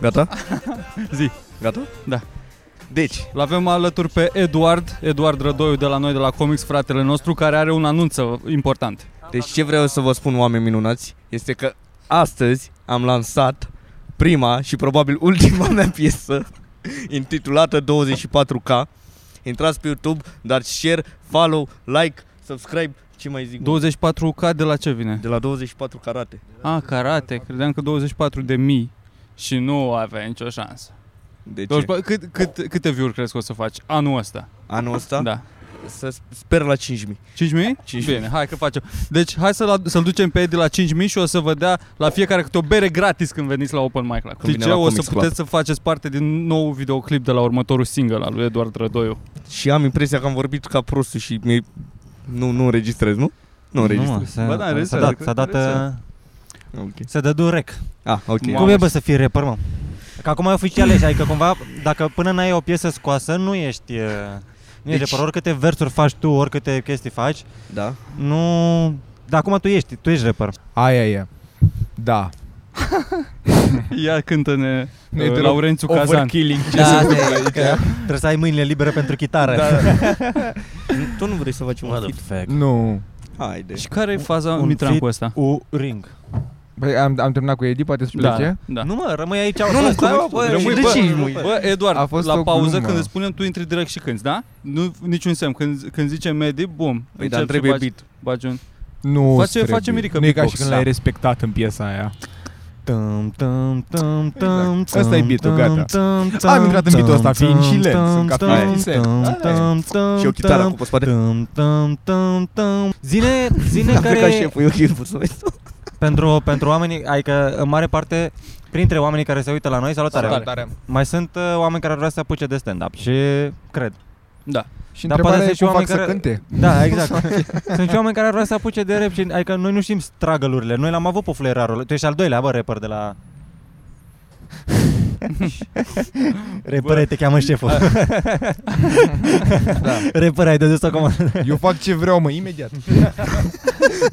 Gata? Zi. Gata? Da. Deci, L-avem alături pe Eduard, Eduard Rădoiu de la noi, de la Comics, fratele nostru, care are un anunț important. deci ce vreau să vă spun, oameni minunați, este că astăzi am lansat prima și probabil ultima mea piesă intitulată 24K. Intrați pe YouTube, dați share, follow, like, subscribe, ce mai zic? mă? 24K de la ce vine? De la 24 carate. Ah, karate, credeam că 24 de mii și nu avea nicio șansă. De ce? 24, cât, cât, câte view-uri crezi că o să faci anul ăsta? Anul ăsta? Da. Să sper la 5000. 5.000? 5.000. Bine, hai că facem. Deci hai să-l, ad- să-l ducem pe Edi la 5.000 și o să vă dea la fiecare câte o bere gratis când veniți la open mic la Când vine DJ. la O să Comics Club. puteți să faceți parte din nou videoclip de la următorul single al lui Eduard Rădoiu. Și am impresia că am vorbit ca prostul și mi nu, nu înregistrez, nu? Nu înregistrez. se, Bă, da, s-a înregistrează, dat, cred s-a că dat, înregistrează. uh, Ok. se dă durec. Ah, ok. Mamă, Cum e bă și- să fii rapper, mă? Că acum e oficial ești, adică cumva, dacă până n-ai o piesă scoasă, nu ești... uh, Nu ești Deci- rapper, oricâte versuri faci tu, oricâte chestii faci, Da. nu... Dar acum tu ești, tu ești rapper. Aia e. Da. Ia cântă-ne Nu e uh, deloc Laurențiu Cazan. Overkilling. Ce Da, se asta întâmplă e, aici? că trebuie să ai mâinile libere pentru chitară. Da. Tu nu vrei să faci un What the feat? fuck? Nu. Haide. Și care e faza Un Mitran feat- cu ăsta? U ring. Băi, am, am terminat cu Edi, poate să plece? da. Nu mă, rămâi aici. Nu, nu, stai, cum- bă, rămâi, de bă, cinci, rămâi. mă. Bă, Eduard, A fost la o pauză glumă. când îți spunem tu intri direct și cânti, da? Nu niciun semn. Când, când zice Medi, bum. Păi, dar încep trebuie și bagi- beat. bagi un... Nu Face- trebuie. face Mirica Nu e ca și beatbox, când da. l-ai respectat în piesa aia. Tum, tum, tum, tum, Exact. Ăsta e beat-ul, tum, gata. tum, tum, Am intrat în beat-ul ăsta tum, fiind și tum, lent, sunt tum, ca tum, Fifty Cent. tum, Aia e. tum, tum, Și o chitară tum, cu pe spate. tum, tum, tum, tum. Zine, zine Am plecat care șeful, eu ok, pot să vezi. Pentru, pentru oamenii, adică în mare parte printre oamenii care se uită la noi, salutare. Salutare. Mai sunt uh, oameni care ar vrea să se apuce de stand-up și cred. Da. Și Dar întrebarea poate e sunt și cum fac oameni să care- cânte. Da, exact. Sunt și oameni care ar vrea să apuce de rap și adică noi nu știm struggle-urile. Noi l-am avut pe fluierarul. Tu ești al doilea, bă, rapper de la... Repere, te cheamă șeful. Da. Repere, ai de o comandă. Eu fac ce vreau, mă, imediat.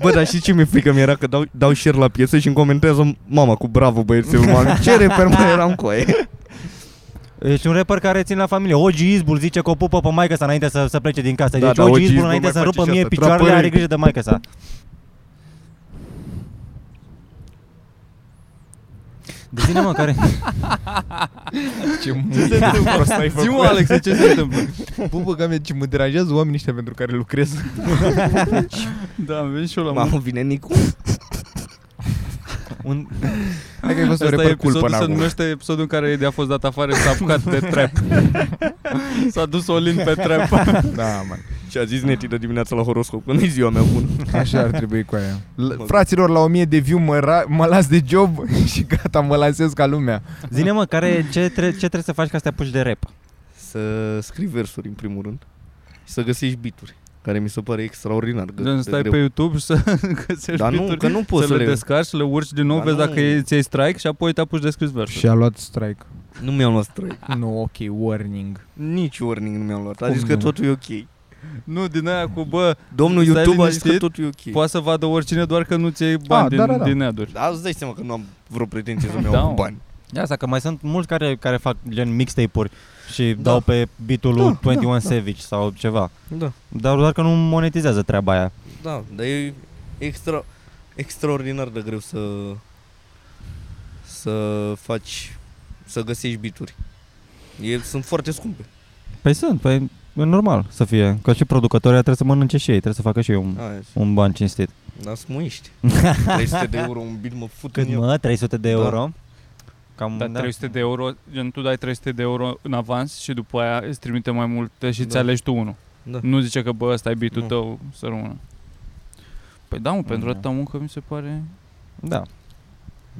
Bă, dar și ce mi-e frică mi-era că dau, dau share la piesă și îmi comentează mama cu bravo băiețelul mami. Ce reper mă eram cu aia? Ești un rapper care ține la familie. Ogi Izbul zice că o pupă pe maică sa înainte să, să plece din casă. Da, deci da, Ogi Ogi Izbul Izbul înainte mai să face rupă și mie asta, picioarele are trapării. grijă de maică sa. De zine mă, care... Ce mă prost ai Zi-mă, făcut. Alex, ce se întâmplă? Bubă, că ce mă deranjează oamenii ăștia pentru care lucrez. Da, am venit și eu la Mamă, vine Nicu. Un... Hai că ai văzut o Asta e reper cool episodul, până se acum. numește episodul în care Edi a fost dat afară și s-a apucat de trap. S-a dus Olin pe trap. Da, man. Și a zis Neti de dimineața la horoscop, că nu-i ziua mea bună. Așa ar trebui cu aia. L- Fraților, la 1000 de view mă, ra- mă las de job și gata, mă lansez ca lumea. Zine mă, care, ce, tre- ce trebuie să faci ca să te apuci de rap? Să scrii versuri în primul rând și să găsești bituri care mi se pare extraordinar de, Gen, de stai greu. pe YouTube și să găsești Dar nu, beat-uri, că nu poți să, să, le le... descarci, să le urci din nou, Dar vezi nu. dacă e- ți-ai strike și apoi te apuci de scris versuri. Și a luat strike. Nu mi-am luat strike. Nu, ok, warning. Nici warning nu mi-am luat. A Cum zis că nu? totul e ok. Nu, din aia cu, bă, Domnul Stai YouTube a zis că liniștit. totul e ok. poate să vadă oricine doar că nu-ți iei bani Ah, din, da, da, da. din ad-uri. Dar îți dai seama că nu am vreo pretenție să-mi Da, iau mă. bani. De asta, că mai sunt mulți care, care fac gen mixtape-uri și Da. dau pe beat-ul Da, lui da, 21 da. Savage sau ceva. Da, Dar doar că nu monetizează treaba aia. da, dar e extra, extraordinar de greu să să faci, să găsești bituri. E, sunt foarte scumpe. Păi sunt, păi e normal să fie. Că și producătorii trebuie să mănânce și ei, trebuie să facă și ei un, Aia, un ban cinstit. dar smuiști. 300 de euro un bit mă fut Cât în el. mă? 300 de Da. euro? Cam, Da, 300 de euro, gen tu dai 300 de euro în avans și după aia îți trimite mai multe și ți Da. alegi tu unul. Da. Nu zice că bă, ăsta e beat-ul Nu. tău să rămână. Păi da, mă, pentru Da. atâta muncă mi se pare... Da.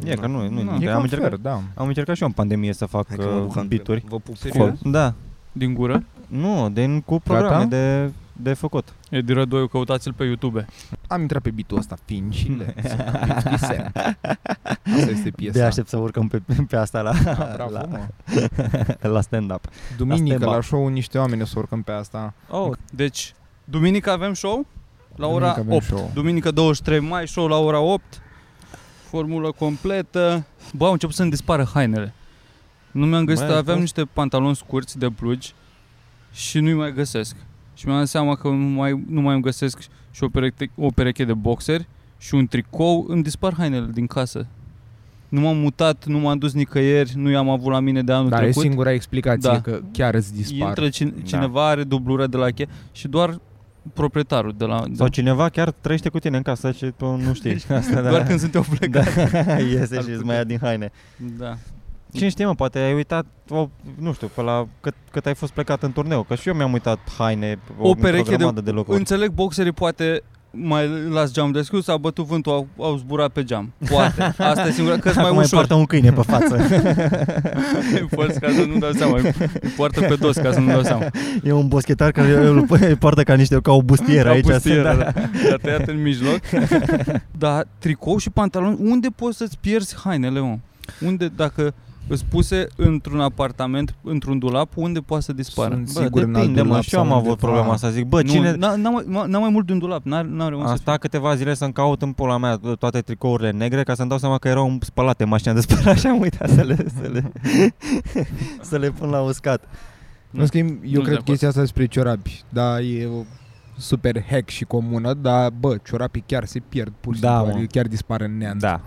E că nu, nu, Da. nu E am, cam încercat, fair, da. am încercat și eu în pandemie să fac Hai că mă duc uh, în beat-uri. Vă pup. Serios? Da. Din gură? Nu, din, cu programe de, de făcut. Edi Rădoiu, căutați-l pe YouTube. Am intrat pe beat-ul ăsta fiind și le. Asta este piesa. De aștept să urcăm pe, pe asta la, Da, bravo, la, mă. la stand-up. Duminică stand-up. la show niște oameni o să urcăm pe asta. Oh, deci, duminică avem show la ora Duminică avem 8. show. Duminică 23 mai, show la ora 8. Formulă completă. Bă, au început să-mi dispară hainele. Nu mi-am găsit, Băi, ai aveam fost- niște pantaloni scurți de blugi și nu-i mai găsesc. Și mi-am dat seama că nu mai, nu mai îmi găsesc și o pereche, o pereche de boxeri și un tricou, îmi dispar hainele din casă. Nu m-am mutat, nu m-am dus nicăieri, nu i-am avut la mine de anul Dar e trecut. singura explicație Da. că chiar îți dispar. Intră cine, cineva are dublură de la cheie și doar proprietarul de la... Sau De, cineva chiar trăiește cu tine în casă și tu nu știi. Asta, da. doar când sunt eu plecat. da, iese Ar și îți putea. mai ia din haine. Da. Cine știe, mă, poate ai uitat, o, nu știu, pe la cât, cât ai fost plecat în turneu, că și eu mi-am uitat haine O într-o pereche de- grămadă de locuri. Înțeleg, boxerii poate mai las geam deschis, a bătut vântul, au, au zburat pe geam. Poate. Asta e singura, că mai Acum îi ușor. poartă un câine pe față. Îi porți ca să nu dau seama. Îi poartă pe dos ca să nu dau seama. e un boschetar care îl îl poartă ca niște, ca o bustieră Ca aici. bustieră, da. da. Le-a tăiat în mijloc. Dar tricou și pantaloni, unde poți să-ți pierzi hainele, mă? Unde, dacă îți puse într-un apartament, într-un dulap, unde poate să dispară? Sunt Bă, sigur în alt depinde, mă, dulap și eu am sau avut undeva. problema asta. Zic, bă, nu, cine... n-a, n-a, mai, n-a mai mult de un dulap, n-are, n-are unde Am să stat câteva zile să-mi caut în pula mea toate tricourile negre ca să-mi dau seama că erau spălate în mașina de spălat și am uitat să le, să le, să le pun la uscat. În schimb, eu Nu-s de cred acord. chestia asta despre ciorapi. Da, e o super hack și comună, dar bă, ciorapii chiar se pierd pur și Da, simplu, mă. adică chiar dispar în neant. Da.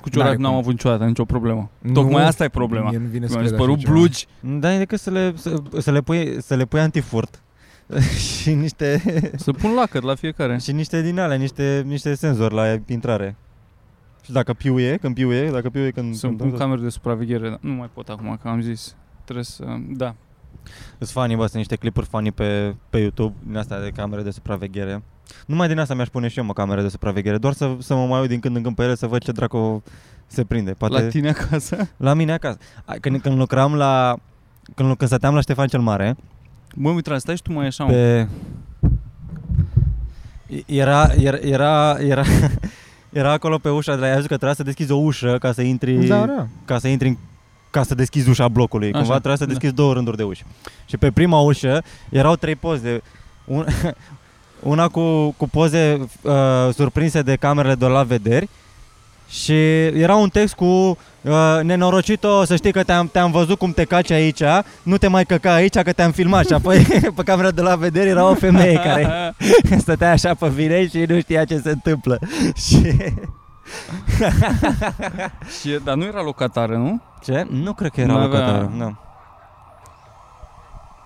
Cu ciorapi N-are n-am cum. avut niciodată nicio problemă. Nu, Tocmai asta e problema. Mie nu vine să Mi-au cred dispărut așa ceva. blugi. Dar e decât să le, să, să le, pui, să le pui antifurt și niște, Să pun lacăt la fiecare. și niște din alea, niște, niște senzori la intrare. Și dacă piuie, când piuie, dacă piuie când... Să-mi când pun camere de supraveghere. dar Nu mai pot acum, că am zis. Trebuie să... Da. Sunt funny, bă, sunt niște clipuri funny pe, pe YouTube din astea de camere de supraveghere. Numai din asta mi-aș pune și eu, mă, camere de supraveghere, doar să, să mă mai uit din când în când pe ele să văd ce dracu se prinde. Poate La tine acasă. la mine acasă. Ai, Când, când lucram la... Când, când stăteam la Ștefan cel Mare, Mă, Mitran, stai și tu mai așa, mă. pe... Era, era, era, era, era acolo pe ușa de la ea, că trebuia să deschizi o ușă ca să intri, Da, da. ca să intri în ca să deschizi ușa blocului. Așa, Cumva trebuia să da. deschizi două rânduri de uși. Și pe prima ușă erau trei poze. Un, una cu, cu poze uh, surprinse de camerele de la vederi și era un text cu uh, nenorocito, să știi că te-am, te-am văzut cum te caci aici, nu te mai căca aici că te-am filmat și apoi pe camera de la vedere era o femeie care stătea așa pe vine și nu știa ce se întâmplă. Și Și, dar nu era locatară, nu? ce? Nu cred că era Nu nu avea- locatară. Nu.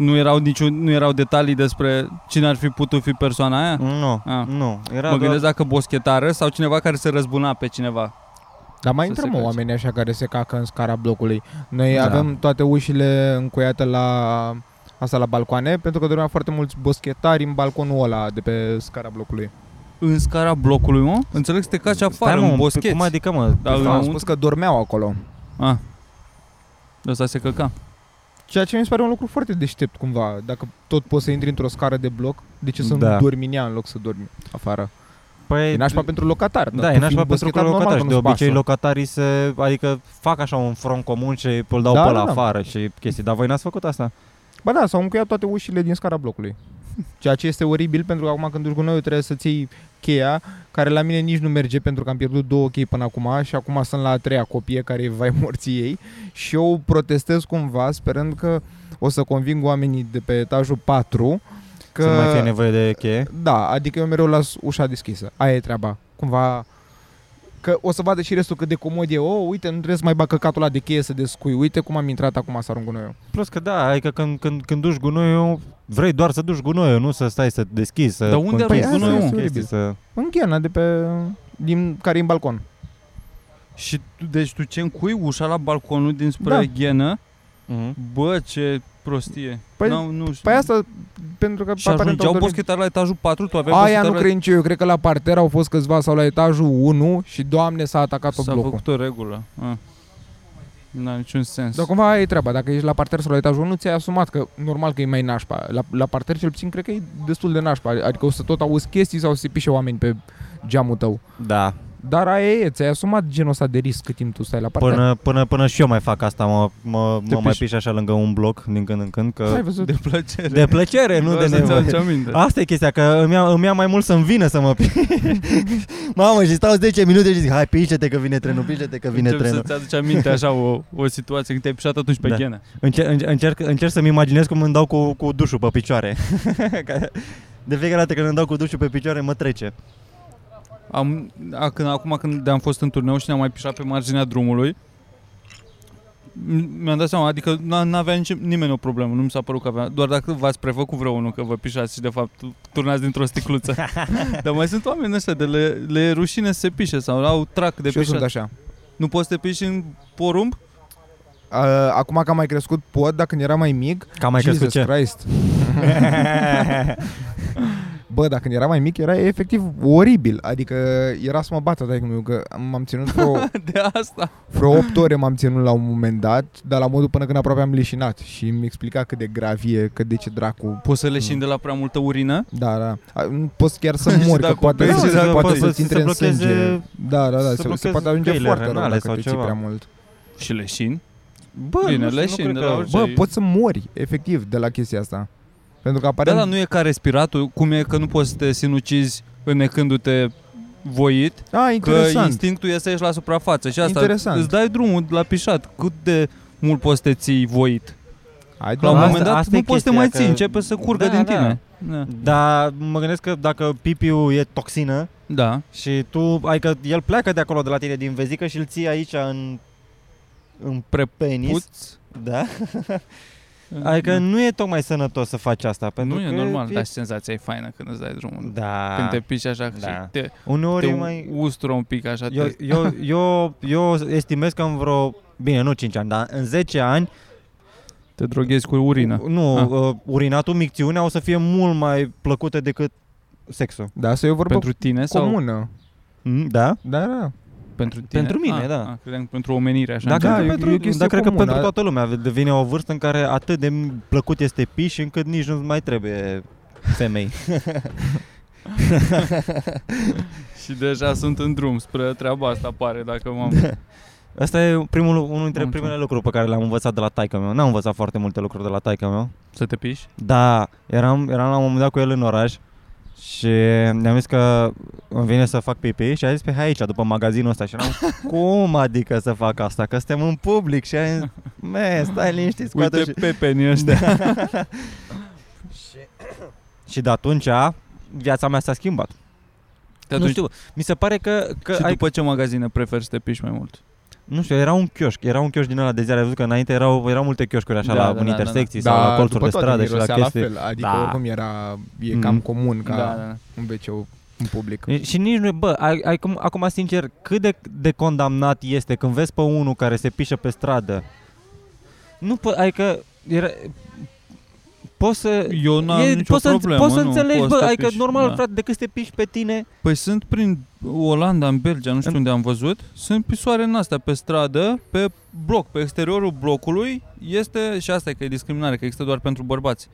Nu erau, niciun, nu erau detalii despre cine ar fi putut fi persoana aia? Nu, Ah. nu. Era mă doar... gândesc dacă boschetară sau cineva care se răzbuna pe cineva. Dar mai Să intră se mă cace. oamenii așa care se cacă în scara blocului. Noi Da. avem toate ușile încuiate la asta la balcoane, pentru că dormeau foarte mulți boschetari în balconul ăla de pe scara blocului. În scara blocului, mă? Înțeleg să te caci afară, Stai, mă, în boscheți. Cum adică, mă? Da, Da, am înăuntru? spus că dormeau acolo. Ah. Ăsta se căca. Ceea ce mi se pare un lucru foarte deștept cumva. Dacă tot poți să intri într-o scară de bloc, de ce să Da. nu dormi în ea în loc să dormi afară? Păi, E nașpa pentru locatar. Da, dar e tu nașpa fiind pentru boschetar, normal locatari că și de nu-ți obicei pasă. locatarii se, adică fac așa un front comun și îl dau Da, pe da, la da. afară și chestii. Dar voi n-ați făcut asta? Ba da, s-au încuiat toate ușile din scara blocului. Ceea ce este oribil pentru că acum când duci gunoiul trebuie să ții cheia, care la mine nici nu merge pentru că am pierdut două chei până acum și acum sunt la a treia copie care e vai morții ei și eu protestez cumva sperând că o să conving oamenii de pe etajul 4 că... Că... Să nu mai fie nevoie de cheie? Da, adică eu mereu las ușa deschisă. Aia e treaba. Cumva că o să vadă și restul cât de comod e. Oh, uite, nu trebuie să mai bag căcatul ăla de cheie să descui. Uite cum am intrat acum să arunc gunoiul. Plus că da, adică când, când, când duci gunoiul, vrei doar să duci gunoiul, nu să stai să deschizi, să Dar unde conchizi arunci gunoiul, mă? chestii, să... În ghena de pe... Din, care e în balcon. Și tu, deci tu ce încui ușa la balconul dinspre Da. ghenă? Mhm. Bă, ce prostie. Păi- N-au, nu știu. Păi asta, pentru că și ajungeau boschetari la etajul 4, tu aveai Aia boschetari nu la... cred nici eu. Eu cred că la parter au fost câțiva sau la etajul 1 și, doamne, s-a atacat tot S-a blocul. făcut o regulă. Ah. N-a niciun sens. Dar cumva aia e treaba. Dacă ești la parter sau la etajul 1, ți-ai asumat că normal că e mai nașpa. La, la parter cel puțin cred că e destul de nașpa. Adică o să tot auzi chestii sau să se pișe oameni pe geamul tău. Da, Dar aia e, ți-ai asumat genul ăsta de risc cât timp tu stai la partea. Până, până, până și eu mai fac asta, mă, mă, Te mă mai piși. piși așa lângă un bloc din când în când, că... Ai văzut? De plăcere. De plăcere, nu de Doar să-ți nevoie. aduci aminte. Asta e chestia, că îmi ia, îmi ia mai mult să-mi vină să mă piși. Mamă, și stau 10 minute și zic, hai, piște-te că vine trenul, piște-te că vine Încep trenul. să-ți aduci aminte așa o, o situație când te-ai pișat atunci pe Da. ghenă. Încer- încer- încerc, încerc să-mi imaginez cum îmi dau cu, cu dușul pe picioare. Că de fiecare dată când îmi dau cu dușul pe picioare, mă trece. Am, a, când, acum când am fost în turneu și ne-am mai pișat pe marginea drumului, m- mi-am dat seama, adică n- n-avea nici, nimeni o problemă, nu mi s-a părut că avea, doar dacă v-ați prefăcut vreunul că vă pișați și de fapt turnați dintr-o sticluță. Dar mai sunt oameni ăștia de le, le e rușine să se pișe sau au trac de și eu sunt pișat. așa. Nu poți să te piși în porumb? Uh, acum că am mai crescut pot, dar când era mai mic, Că am mai Jesus crescut ce? Christ. Bă, dacă când era mai mic, era efectiv oribil. Adică era să mă bată taică meu, că m-am ținut vreo, De asta. vreo 8 ore m-am ținut la un moment dat, dar la modul până când aproape am leșinat și mi explica cât de grav e, cât de ce dracu. Poți să leșini de la prea multă urină? Da, da. A, nu Poți chiar să Și mori, că dacă poate, beți, să, și dacă poate poți să-ți să intre se în blocheze- sânge. Da, da, da. să Se, se blocheze poate ajunge căile foarte rău renale dacă sau te ții ceva. prea mult. Și leșini? Bă, Bine, nu știu, leșin nu de cred la că... orice. Bă, Ce- poți să mori, efectiv, de la chestia asta. Pentru că Da, aparent... dar nu e ca respiratul, cum e că nu poți să te sinucizi înnecându-te voit, A, că interesant. instinctul e să ieși la suprafață și asta Interesant. îți dai drumul la pișat. Cât de mult poți să te ții voit? Hai, La un asta- moment dat asta e nu poți să te chestia, mai că- ții, începe să curgă Da, din da. tine. Da. Dar mă gândesc că dacă pipiul e toxină da. și tu, adică el pleacă de acolo de la tine din vezică și îl ții aici în, în penis, Puț. da? Adică nu e tocmai sănătos să faci asta. Pentru nu e că normal, e- dar și senzația e faină când îți dai drumul. Da. Când te piși așa Da. și te, Uneori te e mai... ustură un pic așa. Eu, te... eu, eu, eu estimez că în vreo, bine, nu 5 ani, dar în 10 ani, te droghezi cu urină. nu, Ah. uh, urinatul, micțiunea o să fie mult mai plăcută decât sexul. Da, asta e o vorbă Pentru tine sau comună. Mm, da? Da, da. Pentru tine? Pentru mine, ah, da. Ah, credeam că pentru omenire așa. Da, Da, cred, e- că e o pentru, chestie da, cred că comună. pentru toată lumea devine o vârstă în care atât de plăcut este piș încât nici nu mai trebuie femei. Și deja sunt în drum spre treaba asta, pare, dacă m-am... Asta e primul, unul dintre Am primele lucruri pe care le-am învățat de la taică meu. N-am învățat foarte multe lucruri de la taică meu. Să te piși? Da, eram, eram la un moment dat cu el în oraș și ne-am zis că îmi vine să fac pipi și a zis pe hai aici, după magazinul ăsta și eram cum adică să fac asta, că suntem în public și a zis, me, stai liniștit, scoate Uite și... pepenii ăștia. și de atunci viața mea s-a schimbat. Te nu aduci- știu, mi se pare că, că și ai, după ce magazine preferi să te piși mai mult? Nu știu, era un chioșc, era un chioșc din ăla de ziare, ai văzut că înainte erau, erau multe chioșcuri așa Da, la, da, în da, intersecții Da, sau la colțuri după de toate stradă și la mirosea chestii. la fel. Adică Da. oricum era, e Mm. cam comun ca Da, da. un wc în public. E- Și nici nu, bă, ai, ai, cum, acum sincer, cât de, de condamnat este când vezi pe unul care se pișă pe stradă? Nu, po- adică, era, poți să... Eu n-am e- nicio poți să, problemă, poți să nu, înțelegi, poți bă, să te adică piși, normal, da. frate, decât să te piși pe tine, Păi sunt prin Olanda, în Belgia, nu știu În- unde am văzut, sunt pisoare în astea pe stradă, pe bloc, pe exteriorul blocului, este, și asta e că e discriminare, că există doar pentru bărbați,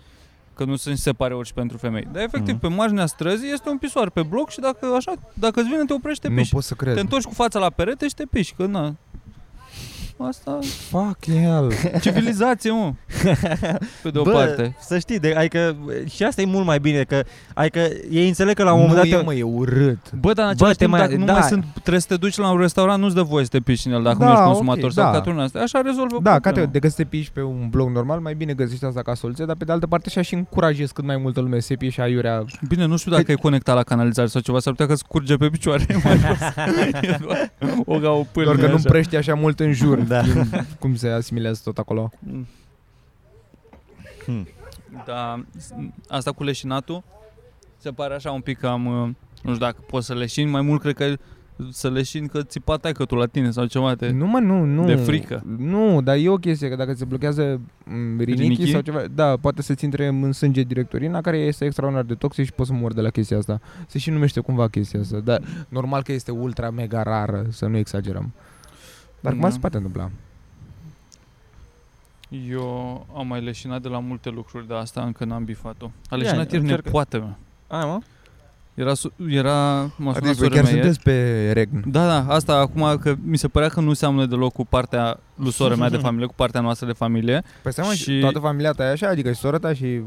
că nu se separe ori și pentru femei. Dar efectiv, Mhm. pe marginea străzii este un pisoar pe bloc și dacă așa, dacă îți vine, te oprești, te nu piși. pot să cred. Te întorci cu fața la perete și te piși, că na. Asta, Fuck hell. civilizație, mă. Pe de o bă, parte. să știi, de, adică, și asta e mult mai bine, că, adică ei înțeleg că la un nu moment dat... e, mă, e urât. Bă, dar în Bă, același te timp, mai- dacă nu da. mai sunt, trebuie să te duci la un restaurant, nu-ți dă voie să te piși în el dacă Da, nu ești ok, consumator sau da. Catruna asta. Așa rezolvă Da, ca te, problema. decât să te piși pe un blog normal, mai bine găsești asta ca soluție, dar pe de altă parte și și încurajezi cât mai multă lume să se pișe aiurea. Bine, nu știu dacă e conectat la canalizare sau ceva, s-ar putea că scurge pe picioare. mai jos. E doar o ca o pâlnie Doar că nu așa. împrăști așa mult în jur. Da. Știi Cum se asimilează tot acolo. Hmm. Da, s- asta cu leșinatul se pare așa un pic cam, uh, nu știu dacă poți să leșini, mai mult cred că să leșini că ți patai că tu la tine sau ceva. Te... Nu, mă, nu, nu. De frică. Nu, dar e o chestie, că dacă se blochează m, rinichii Rinichii? sau ceva, da, poate să-ți intre în sânge direct urina, care este extraordinar de toxic și poți să mori de la chestia asta. Se și numește cumva chestia asta, dar normal că este ultra mega rară, să nu exagerăm. Dar cum Da. se poate întâmpla? Eu am mai leșinat de la multe lucruri de asta, încă n-am bifat-o. A Ia, leșinat ieri încercă. nepoată mea. Ai, mă? Era, su- era m-a sunat Adică voi sora chiar mea ieri. sunteți pe regn. Da, da, asta acum că mi se părea că nu seamănă deloc cu partea lui sora mea de familie, cu partea noastră de familie. Păi stai mă, Și- și... toată familia ta e așa? Adică și sora ta și...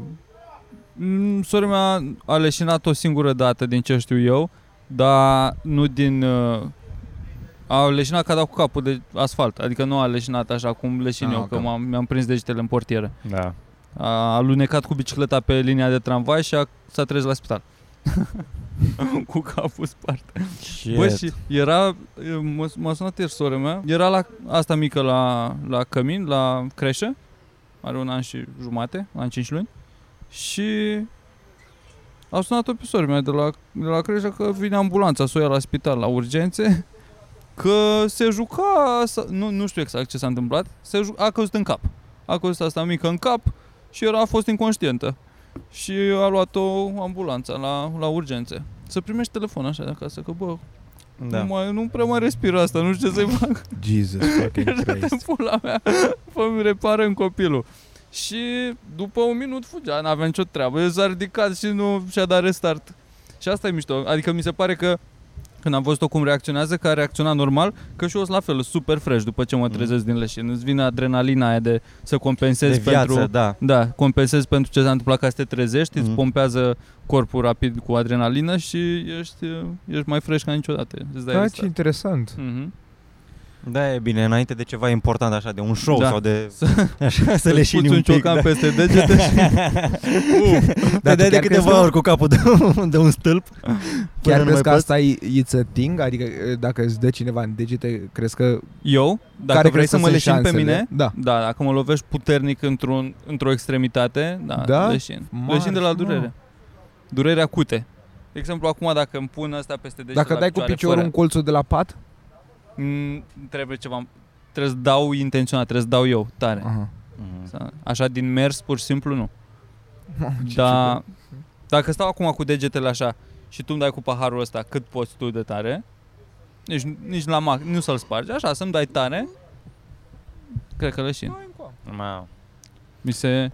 Mm, Sora mea a leșinat o singură dată din ce știu eu, dar nu din... Uh, a leșinat ca dat cu capul de asfalt, adică nu a leșinat așa cum leșin Ah, eu, ok. că m-am, mi-am prins degetele în portieră. Da. A alunecat cu bicicleta pe linia de tramvai și a, s-a trezit la spital. cu capul spart. Bă, și era, m-a, m-a sunat ieri sora mea, era la asta mică la, la cămin, la creșă, are un an și jumate, un an cinci luni, și a sunat-o pe sora mea de la, de la creșă că vine ambulanța să o ia la spital, la urgențe, că se juca, sa- nu, nu știu exact ce s-a întâmplat, se ju- a căzut în cap. A căzut asta mică în cap și era, a fost inconștientă. Și a luat-o ambulanța la, la urgențe. Să primești telefon așa de acasă, că bă, da. Da. nu, mai, nu prea mai respir asta, nu știu ce să-i fac. Jesus fucking Așa de Christ. pula mea, fă-mi repară în copilul. Și după un minut fugea, n-avea nicio treabă, s-a ridicat și nu și-a dat restart. Și asta e mișto, adică mi se pare că când am văzut-o cum reacționează, că a reacționat normal, că și eu sunt la fel, super fresh după ce mă Mhm. trezesc din leșin. Îți vine adrenalina aia de să compensezi De viață, pentru... da. Da, compensezi pentru ce s-a întâmplat ca să te trezești, îți Mhm. pompează corpul rapid cu adrenalină și ești, ești mai fresh ca niciodată. Îți dai Da, restart. ce interesant. Mhm. Da, e bine, înainte de ceva important așa, de un show Da. sau de... Să- Așa, să Să-ți leșini puți un un pic. ciocan da. peste degete și... Uh, Dar tu de chiar crezi câteva că- ori cu capul de, de un stâlp. până Chiar nu crezi că mai asta e it's a thing? Adică e, dacă îți dă cineva în degete, crezi că... Eu, dacă care vrei crezi să că mă sunt leșin pe șansele? mine, Da. da, dacă mă lovești puternic într-un, într-o extremitate, da, Da? leșin. Mari, leșin de la mă. durere. Durere acute. De exemplu, acum dacă îmi pun asta peste degete Dacă la dai cu picioare, piciorul fără, în colțul de la pat? Mm, trebuie ceva, trebuie să dau intenționat, trebuie să dau eu, tare. Aha. Să- Așa din mers, pur și simplu, nu. Mamă, ce Da, dacă stau acum cu degetele așa și tu îmi dai cu paharul ăsta cât poți tu de tare, nici, nici la mac, nu să-l spargi, așa, să-mi dai tare, cred că leșin. Ma. Mi se...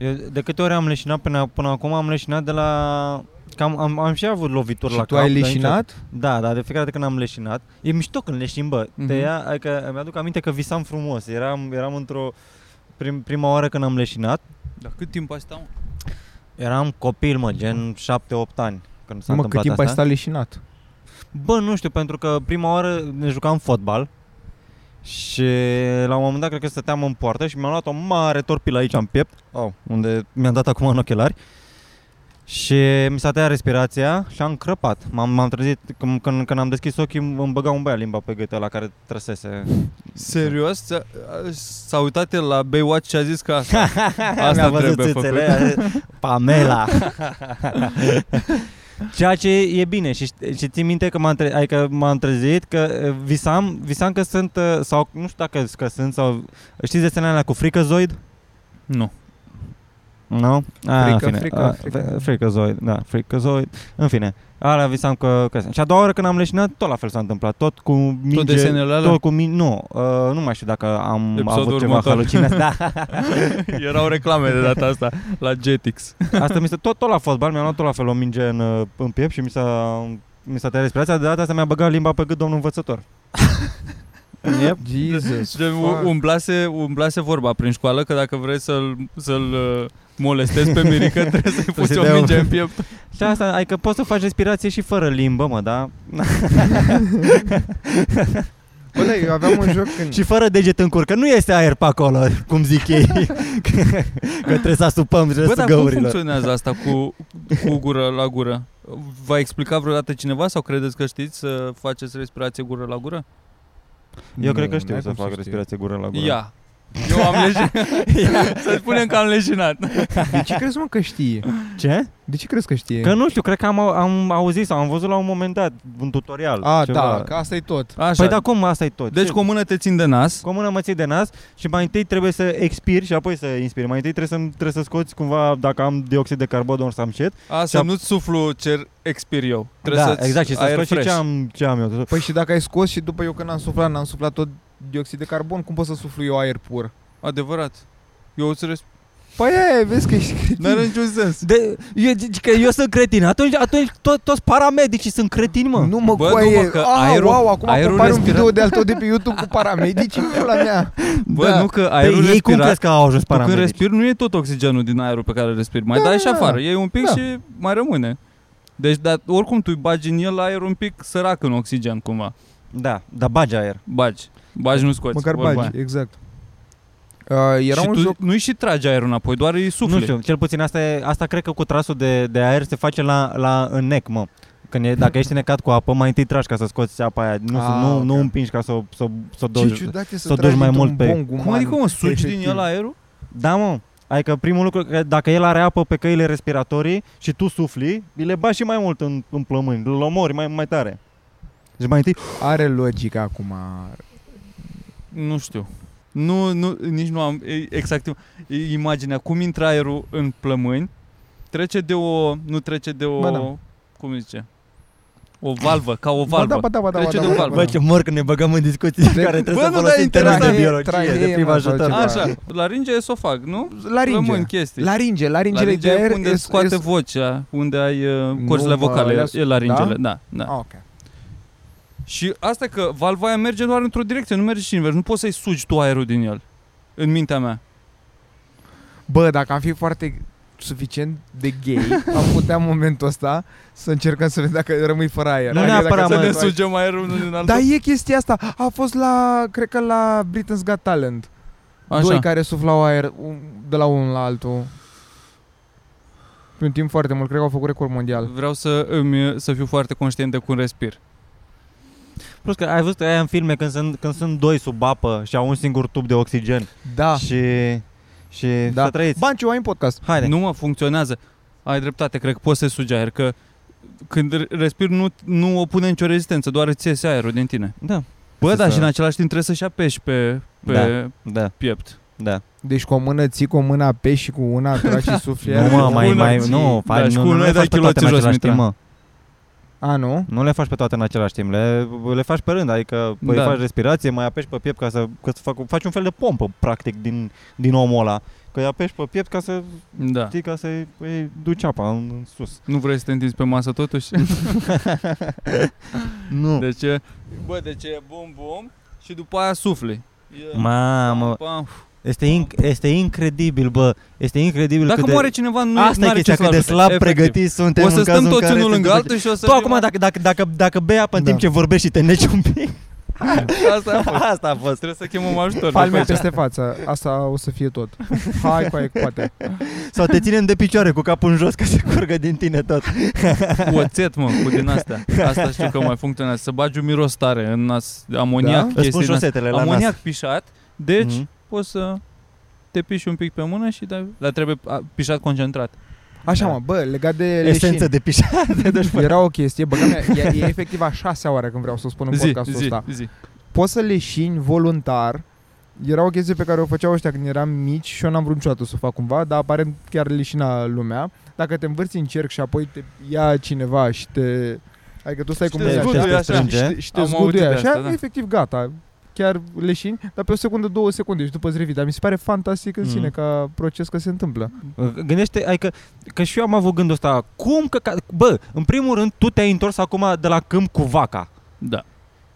Eu de câte ori am leșinat până, până acum, am leșinat de la... Cam, am, am și avut lovituri Și la tu cap. ai dar leșinat? Da, da, de fiecare dată când am leșinat. E mișto când leșin, bă. Mhm. Te ia, adică îmi aduc aminte că visam frumos. Eram, eram într-o... Prim, prima oară când am leșinat, Dar cât timp ai stat, mă? eram copil, mă, gen 7-8 ani. Când s-a Mă, cât întâmplat timp ai asta. stat leșinat? Bă, nu știu, pentru că prima oară ne jucam fotbal și la un moment dat cred că stăteam în poartă și mi-am luat o mare torpilă aici în piept, oh, unde mi-am dat acum în ochelari și mi s-a tăiat respirația și am crăpat. M-am, m-am trezit, când, când, când am deschis ochii îmi băga un băiat limba pe gât la care trăsese. Serios? S-a, s-a uitat el la Baywatch și a zis că asta, asta Mi-a văzut trebuie țâțele, făcut. a zis, Pamela. Ceea ce e bine și, și țin minte că m-am, tre- adică m-am trezit că eh, visam, visam că sunt, eh, sau nu știu dacă că sunt, sau știți desenele alea cu fricazoid? Nu. Nu? A, Frică, în fine. frică, A, frică. Fricazoid, da, fricazoid. În fine, alea visam că, că sunt. Și a doua oară când am leșinat, tot la fel s-a întâmplat. Tot cu minge, Tot desenele alea? tot cu min- nu, uh, nu mai știu dacă am Episodul avut ceva următor. halucinații. Da. Erau reclame de data asta la Jetix. Asta mi se tot, tot la fotbal, mi-am luat tot la fel o minge în, uh, în piept și mi s-a, mi s-a tăiat respirația, de data asta mi-a băgat limba pe gât domnul învățător. yep. Jesus, Gen, u- umblase, umblase vorba prin școală că dacă vrei să-l, să-l uh, molestezi pe Mirica trebuie să-i pui să-și o dea minge un- în piept. Și asta, adică poți să faci respirație și fără limbă, mă, da? Bă, da, eu aveam un joc când... Și fără deget în cur, că nu este aer pe acolo, cum zic ei, că, că trebuie să asupăm Bă, restul dar cum găurilor. funcționează asta cu, cu gură la gură? V-a explicat vreodată cineva sau credeți că știți să faceți respirație gură la gură? Eu cred că Nu, știu n-ai să cum fac știi. respirație gură la gură. Ia. Eu am leșinat. Să spunem că am leșinat. De ce crezi, mă, că știe? Ce? De ce crezi că știe? Că nu știu, cred că am, am auzit sau am văzut la un moment dat un tutorial. A, ceva. da, că asta e tot. Așa. Păi da, cum asta e tot? Deci Ce- cu o mână te țin de nas. cu o mână mă ții de nas și mai întâi trebuie să expiri și apoi să inspiri. Mai întâi trebuie să, trebuie să scoți cumva, dacă am dioxid de carbon ori să am șet. A, Și să a- nu-ți suflu cer expir eu. Trebuie da, să-ți exact, și să aer scoți și fresh. ce am, ce am eu. Păi și dacă ai scos și după eu când am suflat, n-am suflat tot dioxid de carbon, cum pot să suflu eu aer pur? Adevărat. Eu îți res... Păi aia, vezi că ești cretin. N-are niciun sens. De, eu, zici că eu sunt cretin. Atunci, atunci to, toți paramedicii sunt cretini, mă. Nu mă, Bă, coaie. nu, mă, că ah, aerul- wow, acum aerul compari un respirat- video de al tău de pe YouTube cu paramedici în pula mea. Bă, Da. nu că Pe aerul ei cum respirat, crezi că au ajuns tu când paramedici? respiri nu e tot oxigenul din aerul pe care îl respiri. Mai Da, dai și da, afară, da. iei un pic Da. și mai rămâne. Deci, dar oricum tu îi bagi în el aer un pic sărac în oxigen cumva. Da, dar bagi aer. Bagi. Bagi, nu scoți. Măcar vorba bagi, aia. exact. Uh, era și un tu joc... nu-i și tragi aerul înapoi, doar îi sufli. Nu știu, cel puțin asta, e, asta cred că cu trasul de, de aer se face la, la în nec, mă. Când e, dacă ești necat cu apă, mai întâi tragi ca să scoți apa aia. Nu, Ah, ah, nu, ok. nu împingi ca să, o- să, o- să o Ce duci. ciudat e să, să o tragi duci mai dintr-un mult pe- bong uman. Cum adică mă, sugi din efectiv. el aerul? Da, mă. Adică primul lucru, că dacă el are apă pe căile respiratorii și tu sufli, îi le bagi și mai mult în, în plămâni, îl omori mai, mai tare. Deci mai întâi, Are logică acum. Nu știu. Nu, nu, nici nu am e, exact e, imaginea cum intră aerul în plămâni, trece de o, nu trece de o, Ba da. cum zice, o valvă, ca o Ba valvă. da, ba da, ba da, Trece ba de da, un ba valv. da. bă, ce mor când ne băgăm în discuții De- care trebuie Bă, să nu, dar folosim e termeni de interesant. biologie, Traheemă de prim sau ajutor. ceva. Așa, laringe esofag, nu? Laringe. Plămâni, chestii. Laringe, laringele Laringe de aer. unde e- scoate e- vocea, unde ai uh, corzile mă, vocale, alea- e laringele, da, da. Ah, ok. Și asta că valva aia merge doar într-o direcție, nu merge și invers, nu poți să-i sugi tu aerul din el. În mintea mea. Bă, dacă am fi foarte suficient de gay, am putea în momentul ăsta să încercăm să vedem dacă rămâi fără aer. Nu Adică neapărat, dacă Să mă, ne să- sugem aerul unul din altul. Dar e chestia asta. A fost la, cred că la Britain's Got Talent. Așa. Doi care suflau aer un- de la unul la altul. Pe un timp foarte mult, cred că au făcut record mondial. Vreau să, îmi, să fiu foarte conștient de cum respir. Plus că ai văzut aia în filme când sunt, când sunt doi sub apă și au un singur tub de oxigen. Da. Și, și Da. să trăiți. Banciu, ai în podcast. Haide. Nu mă funcționează. Ai dreptate, cred că poți să sugi aer, că când re- respiri nu, nu opune nicio rezistență, doar îți iese aerul din tine. Da. Bă, Să da, să- și în același timp trebuie să-și apeși pe, pe Da, piept. da. Deci cu o mână ții, cu o mână apeși și cu una tragi și sufli aer. Nu, mă, mai, Una mai, ții. nu, Da, faci, și nu, cu nu unul le ai faci dat pe toate în chiloții jos, același timp, Mitra. mă. A, nu? Nu le faci pe toate în același timp, le, le faci pe rând, adică păi Da. faci respirație, mai apeși pe piept ca să, ca să fac, faci un fel de pompă, practic, din, din omul ăla. Că îi apeși pe piept ca să, Da. știi, ca să-i îi duci apa în, în sus. Nu vrei să te întinzi pe masă totuși? Nu. Deci e, bă, deci e bum bum și după aia sufli. E, Mamă, pam. Este, inc- este incredibil, bă, este incredibil Dacă cât de... moare cineva, nu Asta e are chestia, ce cât de să-l ajute, slab efectiv. pregătiți suntem O să în stăm cazul în toți care unul se lângă întâmplă- altul și o să Tu fim- acum, dacă, dacă, dacă, dacă bei apă în Da. timp ce vorbești și te neci un pic, Asta a fost. asta a fost. Trebuie să chemăm ajutor. Palme după aceea. peste față. Asta o să fie tot. Hai cu aia, poate. Sau te ținem de picioare cu capul în jos ca să curgă din tine tot. Cu oțet, mă, cu din astea. Asta știu că mai funcționează. Să bagi un miros tare în nas, amoniac, Da? Îți pun chestii din astea. șosetele la Amoniac nas. pișat, deci Mhm. Poți să te piși un pic pe mână și dai, dar trebuie a, pișat concentrat. Așa Da. mă, bă, legat de Esență leșini. de pișat. Deci, Era o chestie, băga mea, e, e efectiv a șasea oară când vreau să o spun în Zi, podcastul zi, ăsta. zi. Poți să leșini voluntar. Era o chestie pe care o făceau ăștia când eram mici și eu n-am vrut niciodată să o fac cumva, dar aparent chiar leșina lumea. Dacă te învârți în cerc și apoi te ia cineva și te... Adică tu stai Și cu te mâna zguduie așa, așa. și, te- și te Am zguduie auzit de așa, asta, da. efectiv gata. Chiar leșini, dar pe o secundă, două secunde și după îți revii. Dar mi se pare fantastic în Mm. sine ca proces că se întâmplă. Gândește, adică, că și eu am avut gândul ăsta, cum că, ca- bă, în primul rând, tu te-ai întors acum de la câmp cu vaca. Da.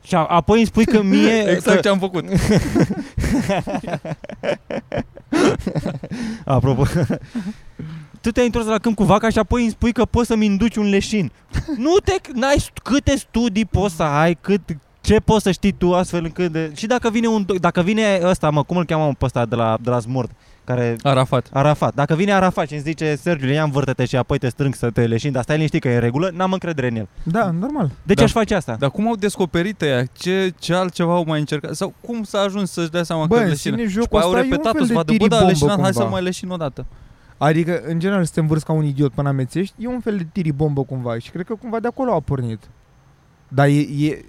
Și a, apoi îmi spui că mie... Exact că, ce am făcut. Apropo. tu te-ai întors de la câmp cu vaca și apoi îmi spui că poți să-mi induci un leșin. nu te... N-ai, st- câte studii poți să ai, cât, ce poți să știi tu astfel încât de... Și dacă vine un... do- Dacă vine ăsta, mă, cum îl cheamă pe ăsta de la, de la Smurt? Care... Arafat. Arafat. Dacă vine Arafat și îmi zice, Sergiu, ia învârte-te și apoi te strâng să te leșini, dar stai liniștit că e în regulă, n-am încredere în el. Da, normal. De ce Da. aș face asta? Dar cum au descoperit ăia? Ce, ce altceva au mai încercat? Sau cum s-a ajuns să-și dea seama Bă, că în leșină? sine Și jocul apoi au ăsta e un repetat fel să de vadă, bă, da, tiribombă leșinat, hai să cumva. mai leșin o dată. Adică, în general, să te învârți ca un idiot până amețești, e un fel de tiribombă cumva și cred că cumva de acolo a pornit. Dar e, e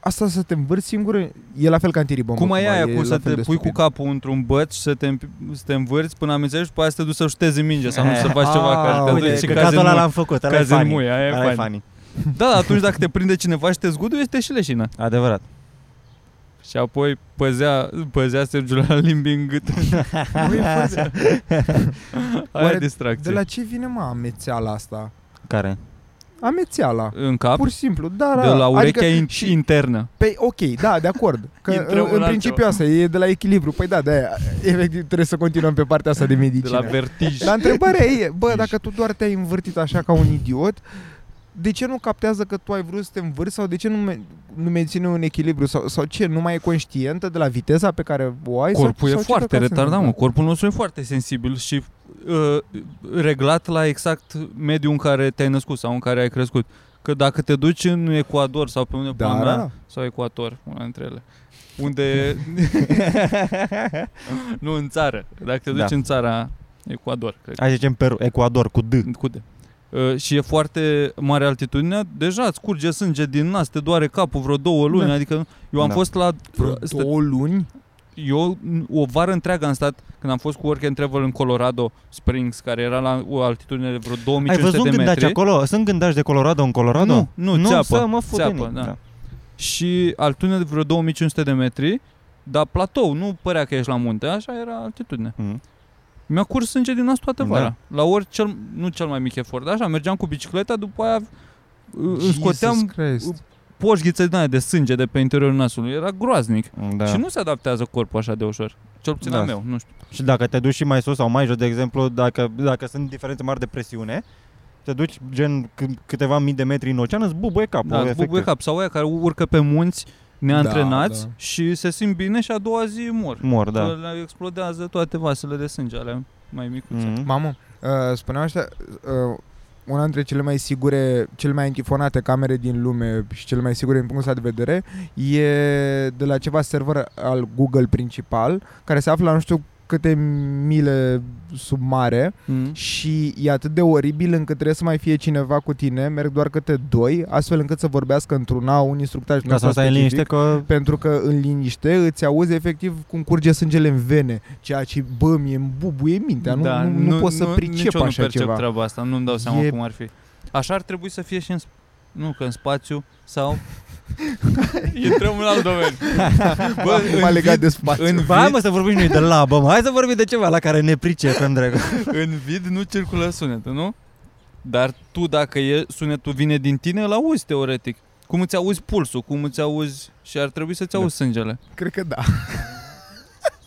asta să te învârți singur, e la fel ca în tiribombă. Cum ai cumva, aia e cu la să fel te de pui cu stupid. capul într-un băț și să te, împi- să te învârți până amențești și după aia să te duci să ștezi în minge sau nu să faci ceva Ah, ca te uite, duci și că cazi cazul în ăla mui. l-am făcut, ăla e Cazi în funny. mui, aia e Ăla e funny. funny. Da, dar atunci dacă te prinde cineva și te zguduie, este și leșină. Adevărat. Și apoi păzea, păzea Sergiu la limbi în gât. Aia Oare distracție. De la ce vine, mă, amețeala asta? Care? Amețeala. În cap? Pur și simplu, da, da. de la urechea adică, in- și, internă. Pe, ok, da, de acord. Că Intrăm în, în în altceva. principiu asta e de la echilibru. Păi da, de aia, efectiv trebuie să continuăm pe partea asta de De medicină. la vertij. Dar întrebarea e, bă, dacă tu doar te-ai învârtit așa ca un idiot, de ce nu captează că tu ai vrut să te învârți sau de ce nu, me- nu menține un echilibru sau, sau ce, nu mai e conștientă de la viteza pe care o ai? Corpul sau, e sau ce foarte căcat se retardat, mă. întâmplă? Corpul nostru e foarte sensibil și uh, reglat la exact mediul în care te-ai născut sau în care ai crescut. Că dacă te duci în Ecuador sau pe unde Da, pula da, mea, da. sau Ecuator, una dintre ele, unde... nu, în țară. Dacă te duci Da. în țara Ecuador, cred Hai să zicem Peru, Ecuador, cu D. cu D. Uh, și e foarte mare altitudinea, deja îți curge sânge din nas, te doare capul vreo două luni, Da. adică eu am Da. fost la... Vreo stă- două luni? eu o vară întreagă am stat când am fost cu work and travel în Colorado Springs, care era la o altitudine de vreo 2500 Ai văzut de gândaci metri. acolo? Sunt gândaci de Colorado în Colorado? Nu, nu, nu țeapă, să mă fut de țeapă, nic, da. Și altitudine de vreo 2500 de metri, dar platou, nu părea că ești la munte, așa era altitudine. Mhm. Mi-a curs sânge din nas toată Da. vara. La ori cel, nu cel mai mic efort, dar așa, mergeam cu bicicleta, după aia îmi Jesus scoteam Christ. poșghițe din aia de sânge de pe interiorul nasului. Era groaznic. Da. Și nu se adaptează corpul așa de ușor. Cel puțin Da. al meu, nu știu. Și dacă te duci și mai sus sau mai jos, de exemplu, dacă, dacă sunt diferențe mari de presiune, te duci gen c- câteva mii de metri în ocean, îți bubuie capul. Da, îți efectiv. bubuie cap. Sau aia care urcă pe munți neantrenați Da, da. și se simt bine și a doua zi mor. Mor, da. Că Le explodează toate vasele de sânge ale mai micuțe. Mhm. Mamă, uh, spuneam așa, uh, una dintre cele mai sigure, cele mai antifonate camere din lume și cele mai sigure din punctul ăsta de vedere e de la ceva server al Google principal, care se află la nu știu câte mile sub mare Mm. și e atât de oribil încât trebuie să mai fie cineva cu tine, merg doar câte doi, astfel încât să vorbească într-una au un instructaj Ca să stai în liniște că... pentru că în liniște îți auzi efectiv cum curge sângele în vene, ceea ce, bă, mie îmi bubuie mintea, nu, Da, nu, nu, pot să nici pricep eu nu așa percep ceva. treaba asta, nu-mi dau seama E- cum ar fi. Așa ar trebui să fie și în... sp- Nu, că în spațiu sau... Intrăm în alt domeniu. Bă, în m-a legat vid- de spațiu. în Bă, hai vid- mă să vorbim noi de labă, mă. Hai să vorbim de ceva la care ne pricepem, dragă. în vid nu circulă sunetul, nu? Dar tu dacă e, sunetul vine din tine, îl auzi teoretic. Cum îți auzi pulsul, cum îți auzi și ar trebui să-ți Da. auzi sângele. Cred că da.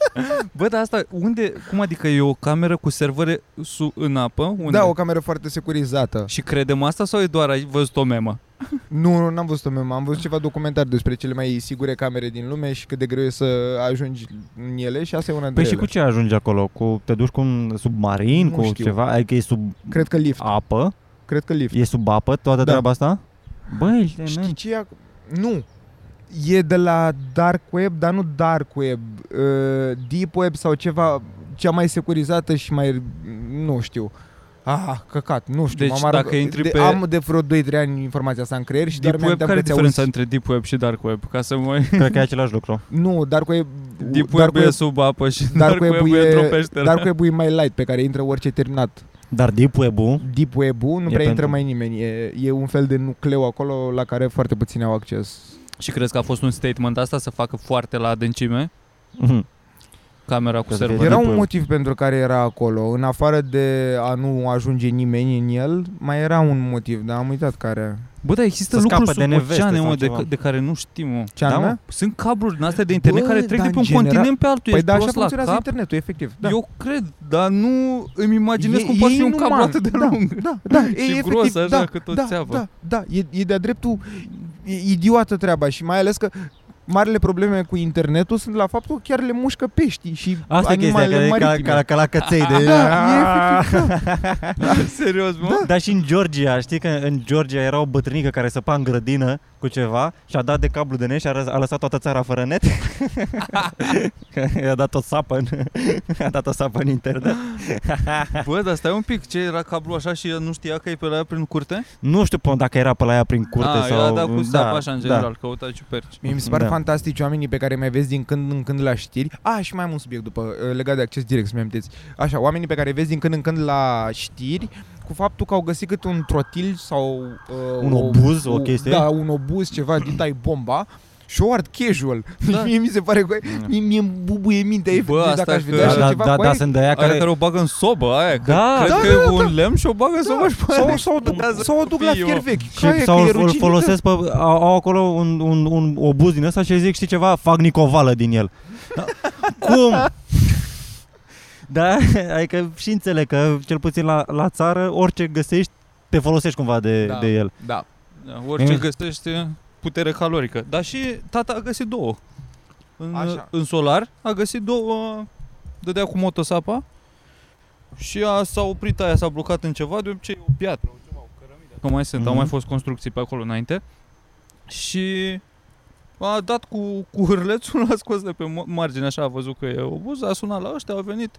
Bă, dar asta, unde, cum adică e o cameră cu servere su, în apă? Unde? Da, o cameră foarte securizată. Și credem asta sau e doar ai văzut o memă? Nu, nu, n-am văzut-o mem, am văzut ceva documentar despre cele mai sigure camere din lume și cât de greu e să ajungi în ele și asta e una dintre Păi și ele. cu ce ajungi acolo? Cu, te duci cu un submarin, Nu cu știu. ceva? Adică e sub Cred că lift, apă? cred că lift. E sub apă toată Da. treaba asta? Băi, ești Știi nen. ce e? ac- Nu. E de la dark web, dar nu dark web, uh, deep web sau ceva cea mai securizată și mai nu știu. Ah, căcat, nu știu. Deci m-am arăt- dacă intri de, pe- Am de vreo 2-3 ani informația asta în creier și doar Deep web, mi-am care e că ți-auzi- diferența între deep web și dark web? Ca să mă... Cred că e același lucru. Nu, dark web... Deep dark web e sub apă și dark dark web e într-o peșteră. dark web e mai light, pe care intră orice terminat. Dar deep web-ul, Deep web-ul nu E prea intră pentru- mai nimeni. E, e un fel de nucleu acolo la care foarte puțini au acces. Și crezi că a fost un statement asta să facă foarte la adâncime mhm. camera cu Că să server? fie Era deep un web. motiv pentru care era acolo. În afară de a nu ajunge nimeni în el, mai era un motiv, dar am uitat care. Bă, dar există Să lucruri scapă de sub neveste oceane, sau mă, de, ceva. de care nu știm, mă. Ce Da, anume? mă. Sunt cabluri din astea de internet Bă, care trec dar de pe în un general- continent pe altul. Păi Ești da, așa prost la funcționează cap? internetul, efectiv. Da. Eu cred, dar nu îmi imaginez E- cum e poate fi un inuman. cablu atât de da, lung. Da, da, e Și efectiv, gros așa da, cât o da, țeavă. Da, da, e, e de-a dreptul e idiotă treaba și mai ales că marile probleme cu internetul sunt la faptul că chiar le mușcă peștii și Asta e chestia, că animalele e ca, maritime. ca, ca la căței de... Da, e efectiv, da. Serios, mă? Dar și în Georgia, știi că în Georgia era o bătrânică care săpa în grădină cu ceva și a dat de cablu de net și a, răs- a lăsat toată țara fără net. Că I-a dat o sapă în, a dat o sapă în internet. Bă, dar stai un pic, ce era cablu așa și el nu știa că e pe la ea prin curte? Nu știu până dacă era pe la ea prin curte A, sau... eu a dat cu da, sapa așa în da. general, căuta ciuperci. Mie mi se par Da. fantastici oamenii pe care mai vezi din când în când la știri. A, și mai am un subiect după, uh, legat de acces direct, să-mi amintiți. Așa, oamenii pe care îi vezi din când în când la știri, cu faptul că au găsit cât un trotil sau... Uh, Un obuz, o chestie? Da, un obuz, ceva, din tai bomba. short, casual. Da. Mie mi se pare că mie, mie îmi bubuie mintea efectiv asta dacă aș că- vedea Da, așa da, ceva da, cu da, aia. sunt de aia Aia care... care o bagă în sobă, aia. Că Da, cred da, că da, e da. un lemn și o bagă în sobă și pe Sau, aia sau, contează sau o duc la fie, fier mă. vechi. Și Ca e, sau că e îl ruginită. folosesc pe, au, au acolo un, un, un obuz din ăsta și zic, știi ceva, fac nicovală din el. Da. Cum? Da, adică și înțeleg că cel puțin la, la țară orice găsești te folosești cumva de, Da. de el. Da. Da, orice Mm. găsești putere calorică. Dar și tata a găsit două. În, Așa. în solar a găsit două, dădea cu motosapa și a, s-a oprit aia, s-a blocat în ceva, de obicei o piatră, o ceva, o cărămidă. Că mai sunt, mm-hmm. au Mhm. mai fost construcții pe acolo înainte. Și a dat cu, cu hârlețul, l-a scos de pe mo- margine, așa a văzut că e obuz, a sunat la ăștia, au venit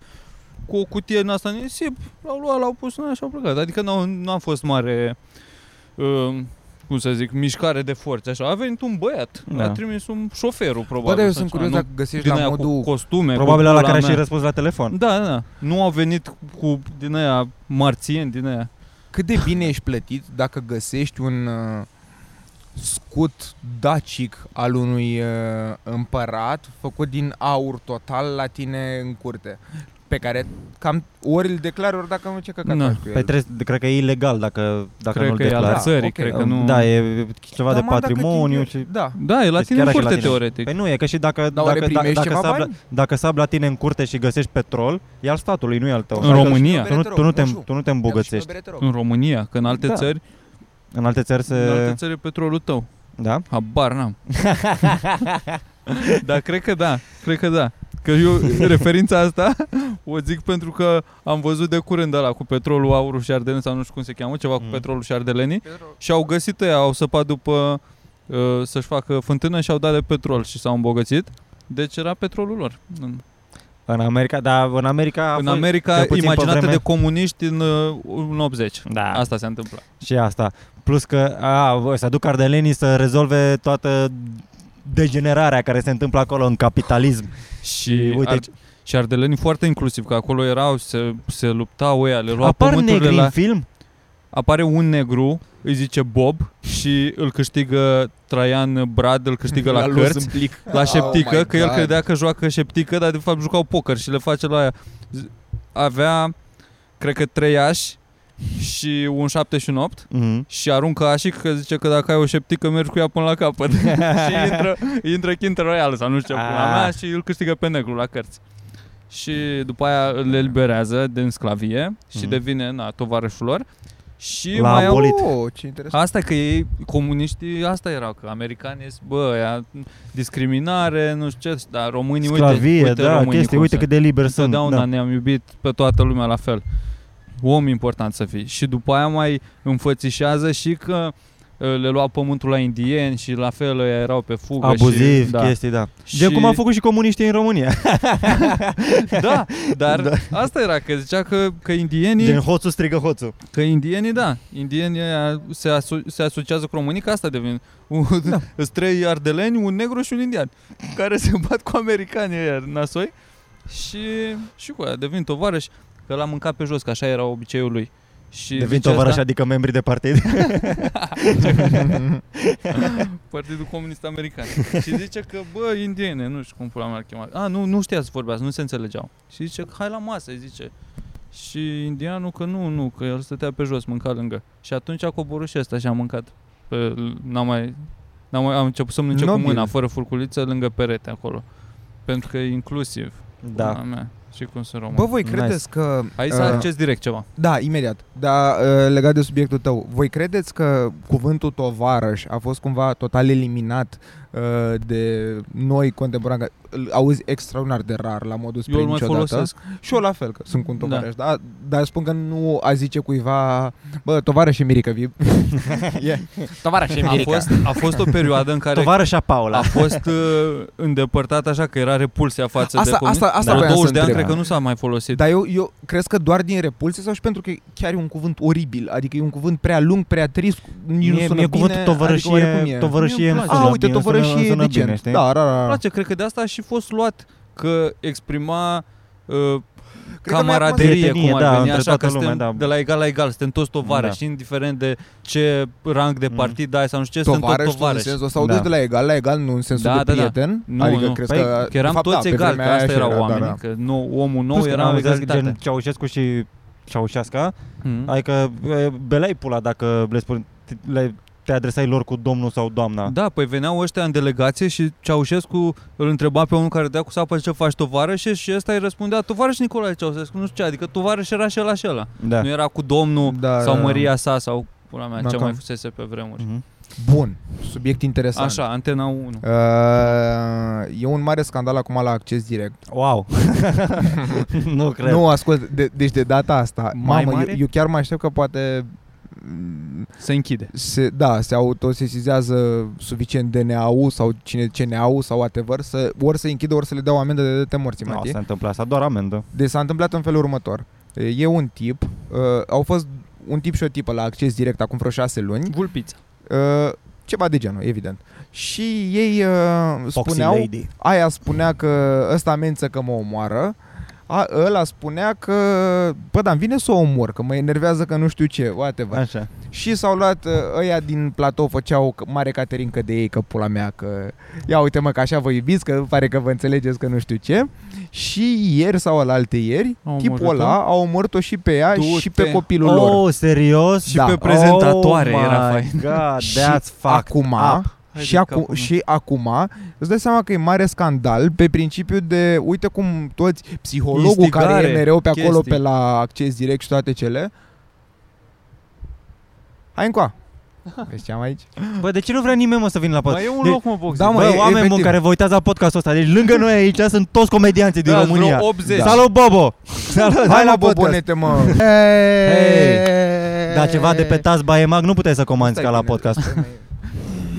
cu o cutie în asta nisip, l-au luat, l-au pus în aia și au plecat. Adică n-a, n-a fost mare, uh, cum să zic, mișcare de forțe, așa. A venit un băiat, Da. a trimis un șoferul, Bă, probabil. dar eu sau sunt ceva, curios nu? dacă găsești din la aia modul... cu costume, Probabil cu la pula care mea. și răspuns la telefon. Da, da, da. Nu au venit cu din aia marțieni, din aia. Cât de bine ești plătit dacă găsești un uh, scut dacic al unui uh, împărat făcut din aur total la tine în curte pe care cam ori îl declari, ori dacă nu ce căcat Na. faci cu el. Păi trebuie, cred că e ilegal dacă, dacă cred nu-l că e al declari. țării, ok. cred că nu... Da, e ceva Da, de mă, dacă patrimoniu. tine- Și... Da. Da, e la Deci tine în chiar așa curte, la tine. teoretic. Păi nu, e că și dacă, Dar oare dacă, dacă, primești dacă, ceva sabla, bani? dacă sabla la tine în curte și găsești petrol, e al statului, nu e al tău. În Adică România. Tu nu, tu nu, te, tu nu te îmbogățești. În România, că în alte Da. țări, În alte țări se... în alte țări e petrolul tău. Da? Habar n-am. Dar cred că da, cred că da. Că eu referința asta o zic pentru că am văzut de curând ăla cu petrolul, aurul și ardelenii sau nu știu cum se cheamă, ceva cu Mm. petrolul și ardelenii și au găsit ăia, au săpat după uh, să-și facă fântână și au dat de petrol și s-au îmbogățit. Deci era petrolul lor. În, În America, da, în America a în fost America, cel puțin pe imaginată vreme- de comuniști în, uh, în 80. Da. Asta se întâmplă. și asta. Plus că a, bă, să duc ardelenii să rezolve toată degenerarea care se întâmplă acolo în capitalism. Și, uite, ar, și ardelenii foarte inclusiv, că acolo erau, se, se luptau ăia, le luau apar pământurile negri la... în film? apare un negru, îi zice Bob și îl câștigă Traian Brad, îl câștigă la, L-a cărți, lus în plic. la șeptică, Oh my că el God. credea că joacă șeptică, dar de fapt jucau poker și le face la aia. Z- Avea, cred că trei ași și un 7 și un 8 Mhm. și aruncă așii că zice că dacă ai o șeptică mergi cu ea până la capăt și intră, intră Kinder Royale sau nu știu ce pula Ah. mea și îl câștigă pe negru la cărți. Și după aia îl eliberează din sclavie și Mhm. devine na, tovarășul lor. Și L-a mai au abolit. Oh, ce interesant. Asta că ei, comuniștii, asta erau, că americanii zic, bă, aia, discriminare, nu știu ce, dar românii, Sclavie, uite, uite da, românii chestii, cum uite se- cât de liber sunt. Întotdeauna Da. ne-am iubit pe toată lumea la fel. Om important să fii. Și după aia mai înfățișează și că uh, le lua pământul la indieni și la fel ăia erau pe fugă. Abuziv, și, da. chestii, da. Și- De cum au făcut și comuniștii în România. Da, dar Da. asta era, că zicea că, că indienii, Gen hoțul strigă hoțul. că indienii, da, indienii ăia se, aso- se asociază cu românii, că asta devin. Da. Îți trei ardeleni, un negru și un indian, care se bat cu americanii ăia nasoi și, și cu aia devin tovarăși, că l-a mâncat pe jos, că așa era obiceiul lui. Și Devin zice tovarăși, asta- adică membri de partid. Partidul Comunist American. și zice că, bă, indiene, nu știu cum pula mea l chema. A, nu, nu știa să vorbească, nu se înțelegeau. Și zice că hai la masă, îi zice. Și indianul că nu, nu, că el stătea pe jos, mânca lângă. Și atunci a coborât și ăsta și a mâncat. Pe, n-a mai, n-a mai, am început să mănânce cu Nobil. mâna, fără furculiță, lângă perete acolo. Pentru că e inclusiv. da. pula Mea. Și cum sunt român. Bă, voi Nice. credeți că... Hai să uh, acces direct ceva. Da, imediat. Dar uh, legat de subiectul tău, voi credeți că cuvântul tovarăș a fost cumva total eliminat uh, de noi contemporani? Că Îl auzi extraordinar de rar la modul spre Eu îl mai niciodată. folosesc. Și eu la fel, că sunt cu un Da. tovarăș. Da. Dar spun că nu a zice cuiva, bă, tovarăș și Mirica vii. yeah. Tovarăș și A fost, a fost o perioadă în care Tovarășa Paula. a fost uh, îndepărtat așa că era repulsia față Asta- de comunist. asta- asta Dar voiam să 20 de ani întreb. cred că nu s-a mai folosit. Dar eu, eu crezi că doar din repulsie sau și pentru că chiar e un cuvânt oribil? Adică e un cuvânt prea lung, prea trist, nici nu mie, sună mie bine. cuvântul tovărășie, adică oarecum e. tovărășie Mie îmi îmi place. sună A, uite, bine, sună- tovărășie e sună decent. bine, știi? da, da, da. Îmi place, cred că de asta a și fost luat că exprima uh, Cred că noi acum camaraderie, Prietenie, cum ar da, veni, între așa toată că lumea, suntem da. de la egal la egal, suntem toți tovarăși, Da. și indiferent de ce rang de Mm. partid ai sau nu știu ce, suntem tot Tovarăși tu în tovarăși. sensul sau Da. duci de la egal la egal, nu în sensul Da, de da, da. prieten? Nu, adică nu. crezi Păi, că... Că eram de fapt, toți da, pe egali, că vremea aia asta și erau era, da, oamenii, da. că nu, omul nou Plus că era am în înțeles că egalitate. gen Ceaușescu și Ceaușesca, Mm. adică e, belai pula dacă le spun le, te adresai lor cu domnul sau doamna. Da, păi veneau ăștia în delegație și Ceaușescu îl întreba pe unul care dea cu sapă ce faci tovarăș și ăsta îi răspundea tovarăș Nicolae Ceaușescu, nu știu ce, adică tovarăș era și ăla și ăla. Da. Nu era cu domnul Da, sau da, da. Maria sa sau pula mea, Da, ce cam. mai fusese pe vremuri. Mhm. Bun, subiect interesant. Așa, Antena 1. Uh, e un mare scandal acum la acces direct. Wow. nu cred. Nu, ascult, de, deci de data asta, Mai mamă, mare? eu, eu chiar mă aștept că poate mm, Se închide. se, da, se autosesizează suficient DNA-ul sau cine CNA-ul sau whatever, să, ori să închidă, ori să le dea o amendă de dete morții, nu Mati. se întâmplă asta, doar amendă. Deci s-a întâmplat în felul următor. E un tip, uh, au fost un tip și o tipă la acces direct acum vreo șase luni, Vulpița. uh, ceva de genul, evident. Și ei uh, Foxy spuneau, Lady. aia spunea că ăsta amenință că mă omoară, a, ăla spunea că, bă, dar îmi vine să o omor, că mă enervează că nu știu ce, whatever. Așa. Și s-au luat uh, ăia din platou, făceau c- mare caterincă de ei, că pula mea, că ia uite mă că așa vă iubiți, că pare că vă înțelegeți că nu știu ce. Și ieri sau alte ieri, Au tipul omorât-o? ăla a omorât-o și pe ea Du-te. și pe copilul lor. Oh, serios? Și Da. pe prezentatoare oh era my fain. God, Și that's fucked acum, up. Hai și, de acu- capul meu. și acum îți dai seama că e mare scandal pe principiu de, uite cum toți psihologul care Instigare, e mereu pe acolo chestii. pe la acces direct și toate cele. Hai încoa. Vezi ce am aici? Bă, de ce nu vrea nimeni mă să vină la podcast? Mai e un De- loc, mă, box. Da, mă, Bă, e- oameni buni efectiv. care vă uitați la podcastul ăsta, deci lângă noi aici sunt toți comedianții din da, România. vreo 80. Da. Salut, Bobo! Salut, Hai hai la la podcast! bobonete, mă. Hei! Da, ceva de pe Taz Baemag nu puteai să comanzi Stai ca la bine. podcast.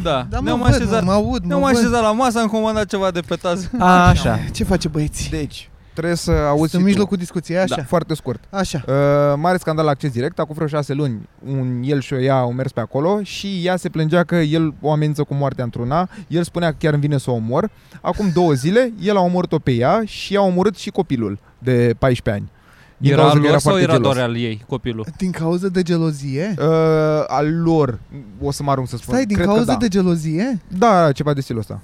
Da, Da, mă, ne-am văd, mă, așezat, mă aud, mă ne-am văd. așezat la masă, am comandat ceva de pe taz. A, așa. Ce face băieții? Deci, trebuie să auzi în și mijlocul discuției, așa? Tu. Da, foarte scurt. Așa. Uh, mare scandal la acces direct, acum vreo șase luni, un, el și o ea au mers pe acolo și ea se plângea că el o amenință cu moartea într-una, el spunea că chiar îmi vine să o omor. Acum două zile, el a omorât-o pe ea și a omorât și copilul de 14 ani. Din Era cauza al că lor sau foarte era gelos. doar al ei, copilul? Din cauza de gelozie? Uh, al lor, o să mă arunc să spun. Stai, din Cred că cauza da. de gelozie? Da, ceva de stilul ăsta.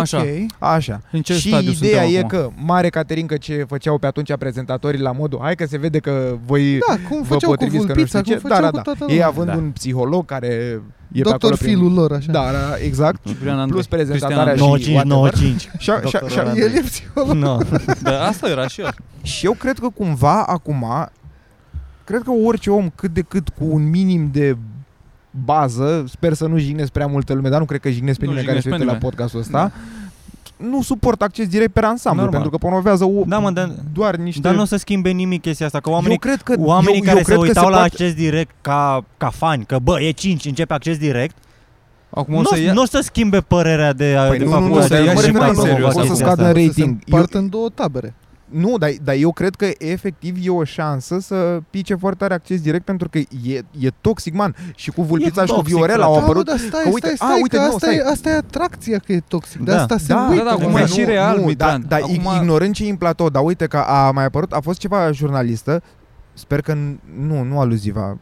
Așa. Ok. Așa. În ce și stadiu ideea suntem e acum? că mare caterincă ce făceau pe atunci prezentatorii la modul hai că se vede că voi Da, cum vă făceau cu potriviți că nu vulpița, știu cum ce. făceau Da, cu da, toată da. lumea. Ei având Da. un psiholog care e pe Doctor acolo prin- filul lor, așa. Da, da, exact. Ciprian Andrei. Plus prezentatoarea Cristian și 95, whatever. 95. Și, a- și, a- Doctorul și, a- Andrei. El e psiholog. Nu. Andrei. Da, asta era și el. și eu cred că cumva acum cred că orice om cât de cât cu un minim de bază, sper să nu jignesc prea multă lume, dar nu cred că jignesc pe Nu nimeni care se jignesc uite pe la podcastul ăsta. Nu suport acces direct pe ansamblu, Normal. pentru că promovează o, Da, mă, dar- doar niște... Dar nu o să schimbe nimic chestia asta, că oamenii, eu cred că, oamenii eu, care eu se cred că uitau se la poate... acces direct ca, ca fani, că bă, e 5, începe acces direct, Acum nu o să ia... o să schimbe părerea de, Păi de nu, faptul nu, că nu, de- să ia de- și de- mai de- serios de- acum. chestia O să asta. scadă în rating. Se împart în două tabere. Nu, dar, dar eu cred că efectiv e o șansă să pice foarte tare acces direct pentru că e, e toxic, man. Și cu Vulpița E și cu toxic, Viorel frate. au Da, mă, apărut... dar stai, că uite- stai, a, stai, uite, că nu, asta, stai. e, asta e atracția că e toxic. De Da. asta se Da, uită. da, da, acum oamenii. e și real, nu, Mitran. dar, dar Acum- ignorând ce e în platou, dar uite că a mai apărut, a fost ceva jurnalistă, sper că n- nu, nu aluziva,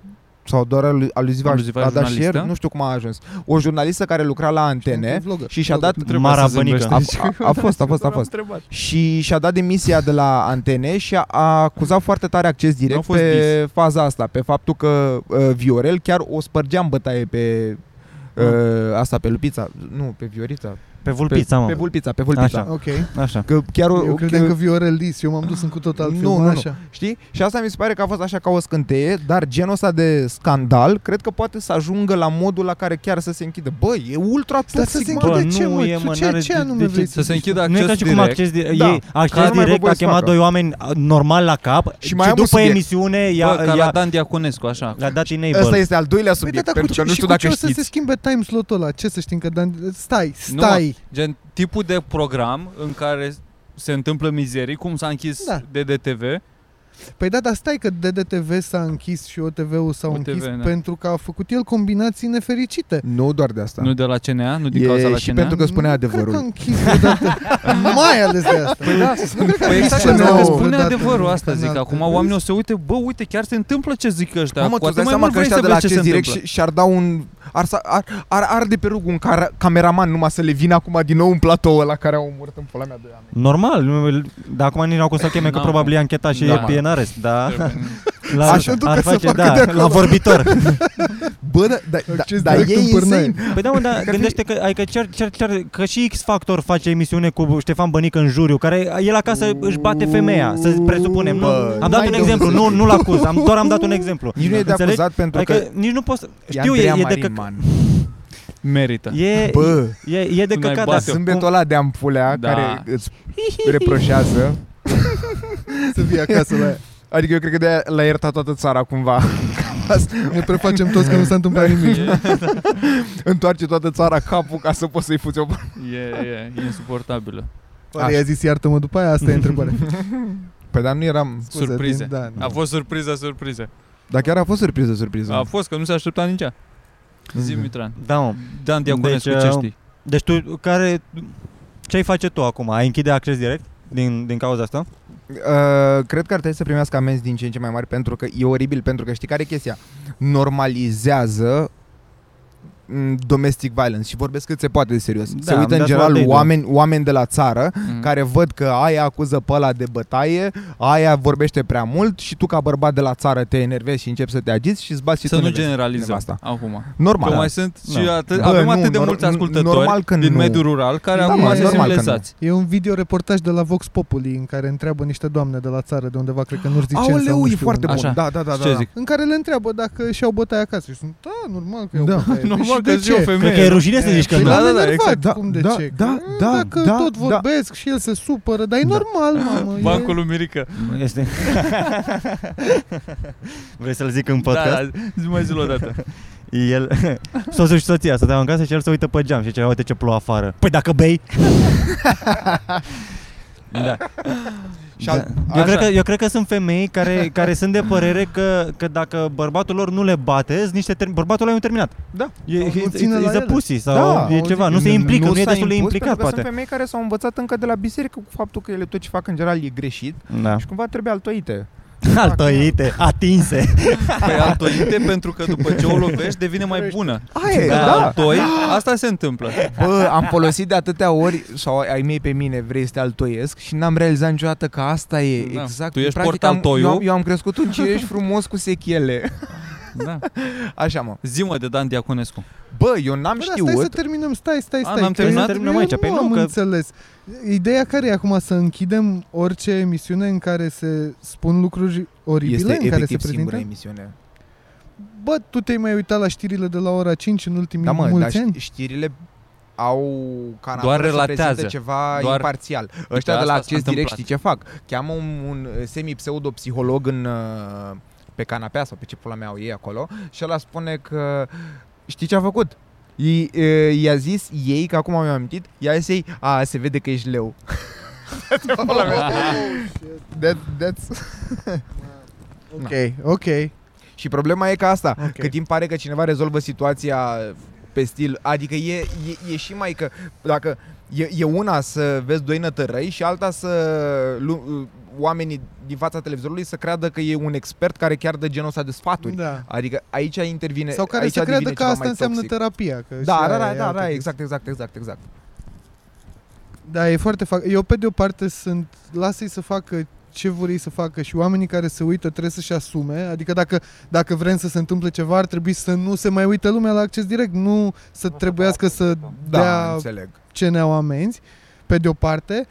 sau doar alu- aluziva, Aluziva a dat jurnalistă? share, nu știu cum a ajuns. O jurnalistă care lucra la antene Vlogger, și și-a vlogger. dat Trebuia Mara să zâmbești Bănică. aici. A- a- a fost, a fost, a fost. și și-a dat demisia de la antene și a, a acuzat foarte tare acces Nu a direct fost pe faza asta, pe faptul că uh, Viorel chiar o spărgea în bătaie pe uh, asta, pe Lupița, nu, pe Viorița, Pe vulpița, pe, mă. pe Vulpița, pe Vulpița. Așa. Ok. Așa. Că chiar o, Eu credeam că Viorel Lis, eu m-am dus în cu tot alt Nu, film, nu, nu. așa. Știi? Și asta mi se pare că a fost așa ca o scânteie, dar genul ăsta de scandal, cred că poate să ajungă la modul la care chiar să se închidă. Bă, e ultra Dar să toxic, se mă. Bă, închide ce, nu mă? e, Tu mă, ce, n-are ce de- anume de vrei ce- Să se închidă Nu e ca acces și cum direct. acces direct. Da. Ei, acces Care mai direct voie a să chemat facă. doi oameni a, normal la cap Și și, mai am un după subiect. emisiune Bă, i-a, ca la i-a, Dan Diaconescu, așa. i-a dat enable. Ăsta este al doilea Păi da, subiect, dar pentru cu că ce- nu și știu cu ce dacă o să se știți. schimbe time slot-ul ăla? Ce să știm că Dan... Stai, Nu, stai. Gen tipul de program în care se întâmplă mizerii, cum s-a închis Da. DDTV, Păi da, dar stai că DDTV s-a închis și OTV-ul s-a OTV, închis da. pentru că a făcut el combinații nefericite. Nu doar de asta. Nu de la CNA? Nu din cauza e la și CNA? pentru că spune Nu adevărul. Cred că a închis vreodată. mai ales de asta. Păi da, Nu cred că a Păi închis exact CNA-ul asta, că spune vreodată adevărul în asta zic. canal. Acum oamenii o să uite, bă, uite, chiar se întâmplă ce zic ăștia. Mamă, Cu tu îți atât dai mai seama mult că vrei ăștia să de la vezi ce acest se direct întâmplă. și- și-ar da un... Ar, sa- ar, ar arde pe rug un car, cameraman numai să le vină acum din nou în platou la care au omorât în pula mea doi oameni. Normal, nu- dar acum nici nu au cum să cheme, că N-am probabil e anchetat și Da. e în arest, da. Trebuie. La, Așa ducă ar să face, facă da, de acolo. la vorbitor. Bă, da, da, da, Acces da, direct e în pârnaie. insane. Păi da, mă, dar gândește că, adică cer, cer, cer, că și X Factor face emisiune cu Ștefan Bănică în juriu, care el acasă își bate femeia, să presupunem. Nu? Bă, Am dat n-ai un de exemplu, unde nu, să- nu-l acuz, am, doar am dat un exemplu. Nici nu e de Înțelegi? acuzat pentru Adică că nici nu poți să... e Știu, e, Andreea e de Marin, că... man. Merită. E, Bă, e, e de Tu n-ai căcat, bate-o. dar zâmbetul ăla de ampulea Da. care îți reproșează. Să fie acasă la ea. Adică eu cred că de l-a iertat toată țara cumva. Ne prefacem toți că nu s-a întâmplat nimic. Întoarce toată țara capul ca să poți să-i fuți o E, e, e insuportabilă. Oare i-a zis iartă-mă după aia? Asta e întrebarea. Păi dar nu eram... Scuze, Surprize. din- Da, A fost surpriză, surpriză. Dar chiar a fost surpriză, surpriză. A fost, că nu se aștepta nici ea. Zi, Mitran. Da, mă. Dan Diaconescu, Deci, ce uh, știi? Deci tu, care... Ce-ai face tu acum? Ai închide acces direct? Din, din cauza asta? Uh, cred că ar trebui să primească amenzi din ce în ce mai mari pentru că e oribil, pentru că știi care e chestia? Normalizează m, domestic violence și vorbesc cât se poate de serios. Da, se uită în that's general what they do. oameni, oameni de la țară Mm. care văd că aia acuză pe ăla de bătaie, aia vorbește prea mult și tu ca bărbat de la țară te enervezi și începi să te agiți și îți bați și Să tu nu nevesta- generalizăm nevasta. acum. Normal. Că mai sunt și Da. atât, Bă, avem nu, atât de nor- mulți n- ascultători normal că din nu. mediul rural care Da, acum mă, sunt normal că nu. sensibilizați. E un video reportaj de la Vox Populi în care întreabă niște doamne de la țară de undeva, cred că în Urziceni sau Aoleu, nu e știu foarte unde. bun. Așa. Da, da, da, Și da. ce da. zic? În care le întreabă dacă și-au bătaie acasă. Și sunt, da, normal că iau Da. bătaie. Păi Normal și că de zi o ce? femeie. Cred că e rușine să zici că Păi nu. da, l-am da, da, enervat, exact. Da, cum de da, ce? da, Că da, Dacă da, tot da. vorbesc și el se supără, dar e Da. normal, mamă. e- Bancul lui Mirica. Este... Vrei să-l zic în podcast? Da, da, zi mai zi o dată. El, soțul și soția stăteau în casă și el se uită pe geam și zicea, uite ce plouă afară. Păi dacă bei... da. Și Da. al- Eu, așa. cred că, eu cred că sunt femei care, care sunt de părere că, că dacă bărbatul lor nu le bate, sunt niște term- bărbatul ăla e un terminat. Da. E, Sau nu e, ține la e, e ele. pussy sau Da, e ceva, nu se N- implică, nu, e s-a destul de impus, implicat pentru că poate. Sunt femei care s-au învățat încă de la biserică cu faptul că ele tot ce fac în general e greșit Da. și cumva trebuie altoite. Altoite, atinse. Păi altoite pentru că după ce o lovești devine mai bună. Aia e, Da, da. altoi, asta se întâmplă. Bă, am folosit de atâtea ori sau ai mei pe mine vrei să te altoiesc și n-am realizat niciodată că asta e Da. exact. Tu ești Practic, port am, altoiu. eu, am- eu am crescut un cireș frumos cu sechele. Da. Așa mă. Zi-mă de Dan Diaconescu. Bă, eu n-am Bă, da, stai să știut. terminăm, stai, stai, A, stai. n-am că terminat? eu- Terminăm eu aici, nu păi nu, am că- înțeles. Ideea care e acum să închidem orice emisiune în care se spun lucruri oribile, Este în care se efectiv singura prezintă? emisiune. Bă, tu te-ai mai uitat la știrile de la ora 5 în ultimii Da, mă, dar mulți ani? ști- știrile au ca Doar natură să relatează. prezinte ceva Doar- imparțial. Ăștia asta de la s-a acces direct întâmplat. știi ce fac? Cheamă un, un semi-pseudo-psiholog în, uh, pe canapea sau pe ce pula mea au ei acolo și ăla spune că știi ce a făcut? I, uh, i-a zis ei, că acum mi-am amintit, i-a zis ei, a, se vede că ești leu. That, that's... Ok, ok. Și problema e că asta, Ok. cât timp pare că cineva rezolvă situația pe stil, adică e, e, e și mai că dacă e, e una să vezi doi nătărăi și alta să lu, oamenii din fața televizorului să creadă că e un expert care chiar dă genul ăsta de sfaturi. Da. Adică aici intervine Sau care aici să creadă devine că ceva asta mai înseamnă toxic. terapia. Că și Da, aia da, e da, altă da, da, chestie. exact, exact, exact, exact. Da, e foarte fac. Eu pe de o parte sunt lasă-i să facă ce vor ei să facă și oamenii care se uită trebuie să-și asume, adică dacă, dacă vrem să se întâmple ceva ar trebui să nu se mai uite lumea la acces direct, nu să trebuiască să Da, dea înțeleg. CNA amenzi, pe de o parte.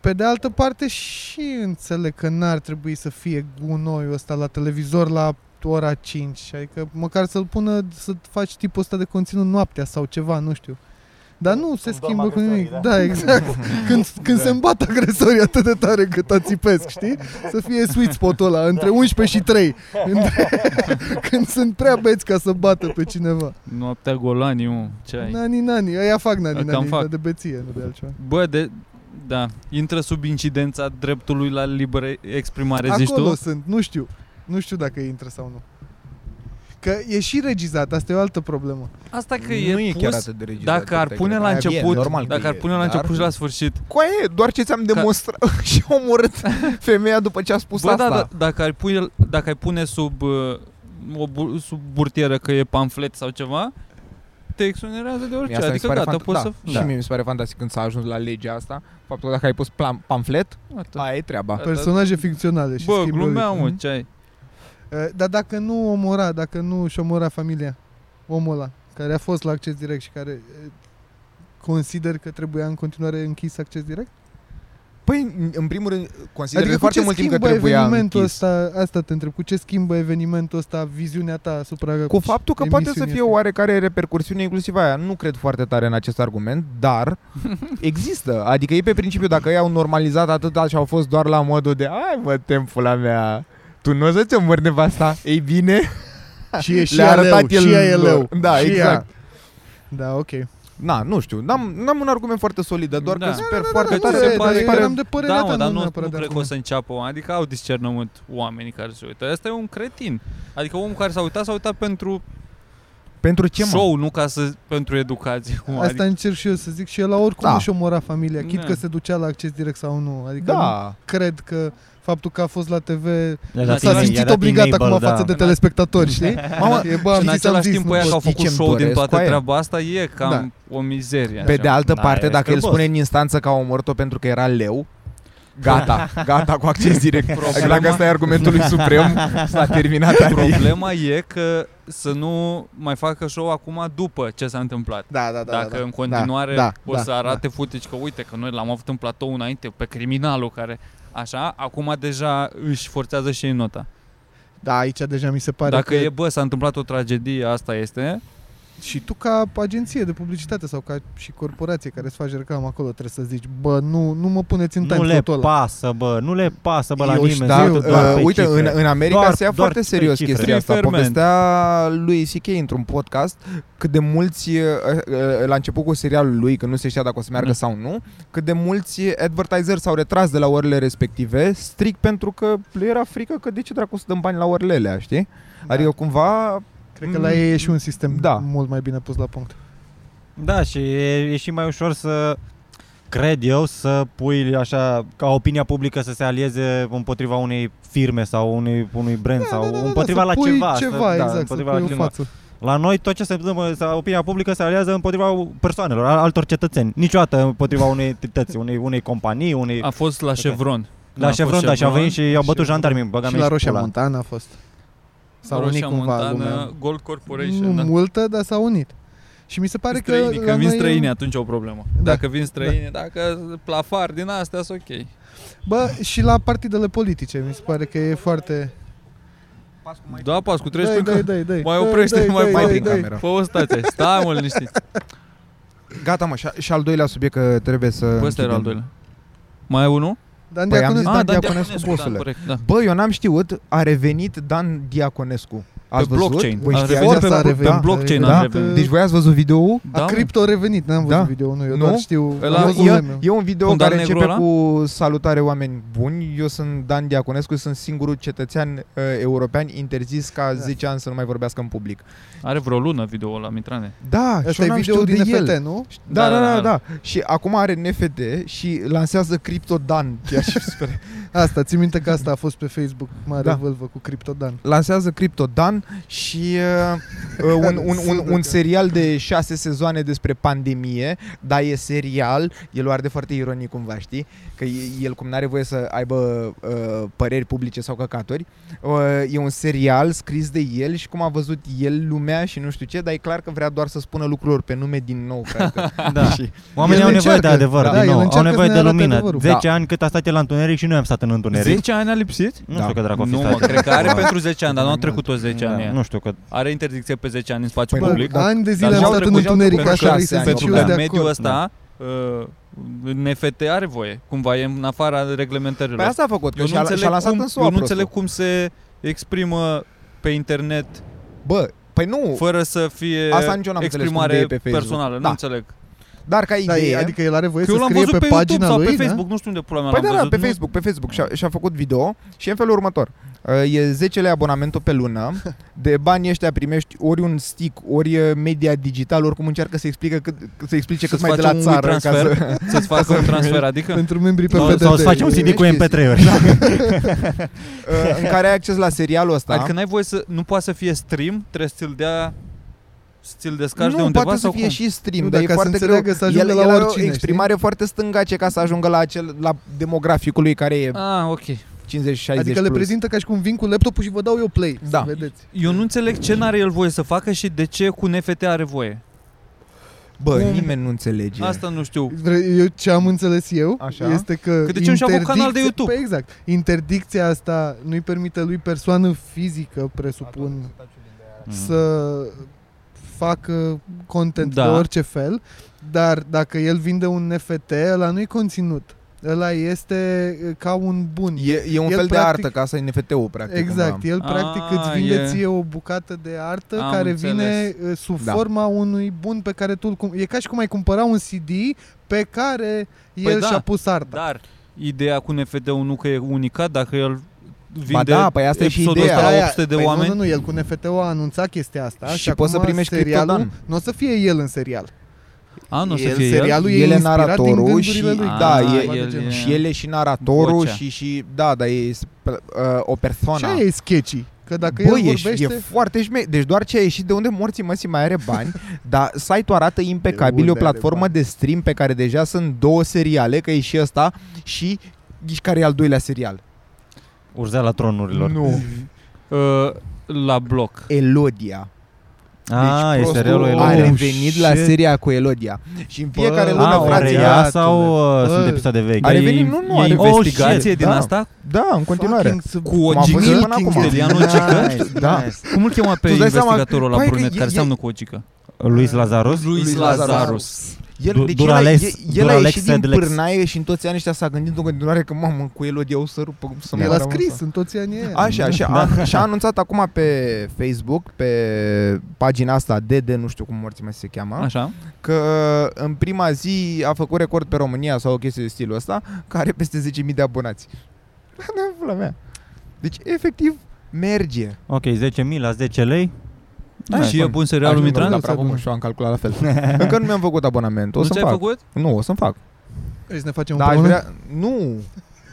Pe de altă parte și înțeleg că n-ar trebui să fie gunoiul ăsta la televizor la ora 5, adică măcar să-l pună să faci tipul ăsta de conținut noaptea sau ceva, nu știu. Dar nu se schimbă cu nimic. Da, exact. Când, când se îmbat agresorii atât de tare cât ațipesc, știi? Să fie sweet spot-ul ăla, între 11 și 3. Între... când sunt prea beți ca să bată pe cineva. Noaptea golanii, mă, ce ai? Nani, nani, ăia fac nani, Cam nani, fac. dar de beție, nu de altceva. Bă, de, Da, intră sub incidența dreptului la liberă exprimare, zici Acolo tu? sunt, nu știu. Nu știu dacă intră sau nu. Că e și regizat, asta e o altă problemă. Asta că nu e, e pus, chiar atât de regizat. dacă ar cât pune cred. la Aia început, e, normal că dacă ar e, pune la dar- început și la sfârșit. Coaie, doar ce ți-am demonstrat și a omorât femeia după ce a spus Bă, asta. da, da, dacă ai pune, dacă ai pune sub, uh, o, bu- sub burtieră că e pamflet sau ceva, te exonerează de orice. Mie asta mi se Adică pare gata, fant- poți da. să... Și mie mi se pare fantastic când s-a ajuns la legea asta, faptul că dacă ai pus plan- pamflet, Gata. aia e treaba. Da, Personaje ficționale și Bă, schimbări. glumeam, mă, Mhm. ce ai? Uh, Dar dacă nu omora, dacă nu și omora familia, omul ăla, care a fost la acces direct și care uh, consider că trebuia în continuare închis acces direct? Păi, în- în primul rând, consider adică de cu foarte ce mult timp că schimbă trebuia evenimentul închis. ăsta, asta te întreb, cu ce schimbă evenimentul ăsta viziunea ta asupra Cu faptul că poate să emisiunii fie astea? oarecare repercursiune inclusiv aia. Nu cred foarte tare în acest argument, dar există. Adică e pe principiu, dacă ei au normalizat atât și au fost doar la modul de ai mă, tempula mea, tu nu o să-ți omori nevasta? Ei bine, Și e și le-a ea arătat leu, el și ea e lor. leu. Da, Și ea. exact. Da, ok. Na, nu știu, n-am, n-am un argument foarte solid, dar doar Da. că sper Da, foarte da, tare. da, să se pare- pare- pare- eram de părerea Da, ta, mă, dar nu, nu neapărat de cred că o acum. să înceapă, adică au discernământ oamenii care se uită. Asta e un cretin. Adică omul care s-a uitat, s-a uitat pentru Pentru ce, mă? show, nu ca să pentru educație. Cum, Asta adică, încerc și eu să zic și el oricum Da. își omora familia, chit Da. că se ducea la acces direct sau nu. Adică nu Da. cred că faptul că a fost la TV I-a S-a dat s-a enable- simțit i-a dat obligat enable, acum da. față de telespectatori, știi? Mamă, e, bă, am și în zis, am același zis, timp nu ăia pot. că au știi făcut ce-mi show din doresc toată cu aia? treaba asta e cam Da. o mizerie. Pe așa. de altă Da, parte, e dacă el scârbos. spune în instanță că a omorât-o pentru că era leu, gata, gata cu acces direct. Problema- Dacă ăsta e argumentul lui Suprem, s-a terminat adică. Problema e că să nu mai facă show acum după ce s-a întâmplat. Da, da, da. Dacă da, în continuare da, o da, să arate footage că uite că noi l-am avut în platou înainte pe criminalul care așa, acum deja își forțează și ei nota. Da, aici deja mi se pare Dacă că e, bă, s-a întâmplat o tragedie, asta este, și tu ca agenție de publicitate sau ca și corporație care îți faci reclamă acolo trebuie să zici, bă, nu, nu mă puneți în Nu time le code-ul ăla. pasă, bă, nu le pasă, bă, la Eu nimeni. Da, se uită doar uh, pe uite, în, cifre. în America Doar- se ia doar foarte pe serios cifre. chestia asta. Preferment. Povestea lui C.K. într-un podcast cât de mulți, uh, uh, la început cu serialul lui, că nu se știa dacă o să meargă Da. sau nu, cât de mulți advertiseri s-au retras de la orele respective, strict pentru că le era frică că de ce dracu să dăm bani la orele alea, știi? Da. Adică cumva Cred că la ei e și un sistem Da. mult mai bine pus la punct. Da, și e, e și mai ușor să cred eu să pui așa ca opinia publică să se alieze împotriva unei firme sau unei, unui brand sau împotriva să la pui ceva. ceva să, da, exact, să împotriva pui la o ceva. față. La noi tot ce se întâmplă, sau opinia publică se aliază împotriva persoanelor, al- altor cetățeni. Niciodată împotriva unei entități, unei, unei companii, unei... a fost la Chevron. la A fost Chevron, da, și au venit și i-au bătut Chevron. jandarmii, băga Și mea la și Roșia pula. Montana a fost. S-a unit Roșia cumva Montană, lumea. Gold Corporation. Nu da. multă, dar s-a unit. Și mi se pare străinii, că când la vin noi e- străini atunci au o problemă. Da. Dacă vin străini, dacă plafar din astea, sunt ok. Bă, și la partidele politice mi se pare că e foarte... Da, pas cu 13 Dai, încă. dai, dai, dai. Mai Dai, oprește, dai, mai dai, mai dai, prin dai. camera. Fă o stație. Stai mă liniștit. Gata mă, și, și al doilea subiect că trebuie să Bă, ăsta era al închidem. doilea. Mai e unul? Dan Păi am Diaconescu, zis Dan Dan Diaconescu, bossule. Da, corect, da. Bă, eu n-am știut, a revenit Dan Diaconescu. Ați Pe văzut? blockchain. Voi A știați? revenit Forța pe, a pe revenit. blockchain Da? a revenit. Deci voi ați văzut video Da, a mă. cripto revenit, n-am văzut Da. video, nu, eu Nu? doar știu, Ăla- am văzut E, meme. e un video Fundal care negru începe ăla? cu salutare oameni buni. Eu sunt Dan Diaconescu, sunt singurul cetățean uh, european interzis ca Da. 10 ani să nu mai vorbească în public. Are vreo lună video la Mitrane. Da, și Asta eu e n-am video știut din de el. NFT, nu? Da, da, da, da, Și acum are NFT și lansează Crypto Dan. Ceea ce sper. Asta, ții minte că asta a fost pe Facebook, mare Da. vâlvă cu CryptoDan. lansează Crypto Dan și uh, uh, un, un, un, un serial de șase sezoane despre pandemie, dar e serial, el o arde foarte ironic cumva, știi? Că e- el cum n-are voie să aibă uh, păreri publice sau căcaturi, uh, e un serial scris de el și cum a văzut el lumea și nu știu ce, dar e clar că vrea doar să spună lucrurilor pe nume din nou, frate. Da. și, Oamenii El au nevoie încearcă. de adevăr, Da, din el nou. Au încearcă nevoie să de ne arate lumină. adevărul. 10 Da. ani cât a stat el la întuneric și noi am stat în întuneric. 10 ani a lipsit? Nu Da. știu că dracu a fi Nu, stat. mă, cred că are pentru 10 ani, dar nu au Mai trecut toți 10 ani. Da, ea. nu știu că Are interdicție pe 10 ani în spațiu Păi nu, public. da. Ani de zile Dar am și-au stat în trecut- întuneric, și-au așa trecut îi se șase ani, Pentru și eu că de în mediul acord. ăsta uh, NFT are voie. Cumva e în afara reglementărilor. Păi asta a făcut, că eu nu și-a, și-a înțeleg, lansat cum, în SUA eu nu prostul. înțeleg cum se exprimă pe internet Bă, păi nu, fără să fie Asta nici eu n-am înțeles cum de exprimare e pe Facebook. personală. Nu Da. înțeleg. Dar ca Da, idee... e- adică el are voie Că eu să l-am scrie văzut pe, pe, YouTube pagina sau lui, pe da? Facebook, nu știu unde pula mea Păi l-am da, da, văzut. pe nu- Facebook, pe Facebook și-a, și-a făcut video și e în felul următor. Uh, E 10 lei abonamentul pe lună, de banii ăștia primești ori un stick, ori uh, media digital, oricum încearcă să explice cât, să explice cât Să-ți mai de la faci un țară. Ca transfer? să, Să-ți facă un transfer, adică? Pentru membrii pe Sau, PDD. sau să faci un CD cu Știi, MP3-uri. uh, în care ai acces la serialul ăsta. Adică n-ai voie să, nu poate să fie stream, trebuie să ți-l dea, să ți-l descarci nu, de undeva poate să sau fie cum? și stream, Nu, dar e dar ca să foarte greu. înțeleagă, să ajungă el, la el are oricine, o exprimare foarte stângace ca să ajungă la, acel, la demograficului care e Ah, ok. 50-60 Adică le plus. prezintă ca și cum vin cu laptopul și vă dau eu play. Da. Să vedeți. Eu nu înțeleg ce n-are el voie să facă și de ce cu NFT are voie. Bă, Cum? nimeni nu înțelege. Asta nu știu. Vre- Eu ce am înțeles eu Așa. este că Că de ce nu și-a făcut canal de interdicția- YouTube? Păi exact. Interdicția asta nu-i permite lui persoană fizică, presupun, Mm. să facă content Da. de orice fel, dar dacă el vinde un NFT, ăla nu-i conținut. Ăla este e, ca un bun. E, e un El, fel de practic- artă, ca asta e NFT-ul, practic. Exact, cumva. el practic Ah, îți vinde e- ție o bucată de artă Am care înțeles. vine e, sub Da. forma unui bun pe care tu îl cum- E ca și cum ai cumpăra un CD pe care el da, și-a pus arta. Dar ideea cu NFT-ul nu că e unicat, dacă el vinde Ba da, păi asta e și episodul ideea. ăsta la Aia- 800 de păi oameni. Nu, nu, nu, el cu NFT-ul a anunțat chestia asta Și și, poți să acum primești serialul criptodan. nu o să fie el în serial. A, nu o să el, fie el? serialul e El e inspirat din naratorul gândurile și- lui. da, Ah, e- ceva de el genul. e- Și el e și naratorul Vocea. și, și da, dar e uh, o persoană. Și aia e sketchy. Că dacă Bă, el e, vorbește... e foarte șme... Deci doar ce a ieșit de unde morții măsii mai are bani, dar site-ul arată impecabil, De e o unde are platformă bani? de stream pe care deja sunt două seriale, că e și ăsta și ghiși care e al doilea serial. Urzeala tronurilor. Nu. Uh, la bloc. Elodia. Ah, e prostul serialul a Elodia. revenit la shit. seria cu Elodia. Și în Bă, fiecare lună, Ah, o frate, reia iată-le. sau uh, Bă. sunt episoade vechi? A revenit, nu, nu, a e revenit. investigație Oh, shit, din da. asta? Da, în continuare. Fucking sub- Cu o Cum a fost gică? până acum. Stelianu Gică? Nice, Da. nice. Cum îl chema pe Tu-ți dai seama- investigatorul la Băi, că brunet, e- care e- seamnă cu o gică? Luis Lazarus? Luis Lazarus. El, Du- deci Duralex- el, a- el a Duralex ieșit din Sedlex. pârnaie și în toți anii ăștia s-a gândit în continuare că mamă, cu Elodia o să rupă să El a moară, mă, scris să- în toți anii aia. Așa, și a, și a anunțat acum pe Facebook, pe pagina asta, DD, nu știu cum morții mai se cheamă, Așa. că în prima zi a făcut record pe România sau o chestie de stilul ăsta, care are peste 10.000 de abonați. Da, pula mea. Deci, efectiv, merge. Ok, 10.000 la 10 lei. Da, și e bun serialul Ajung Mitran? La Să bravo, adună. și eu am calculat la fel. Încă nu mi-am făcut abonament. O Nu să-mi ți-ai fac. făcut? Nu, o să-mi fac. Vrei să ne facem Da, aș împreună? vrea... Nu!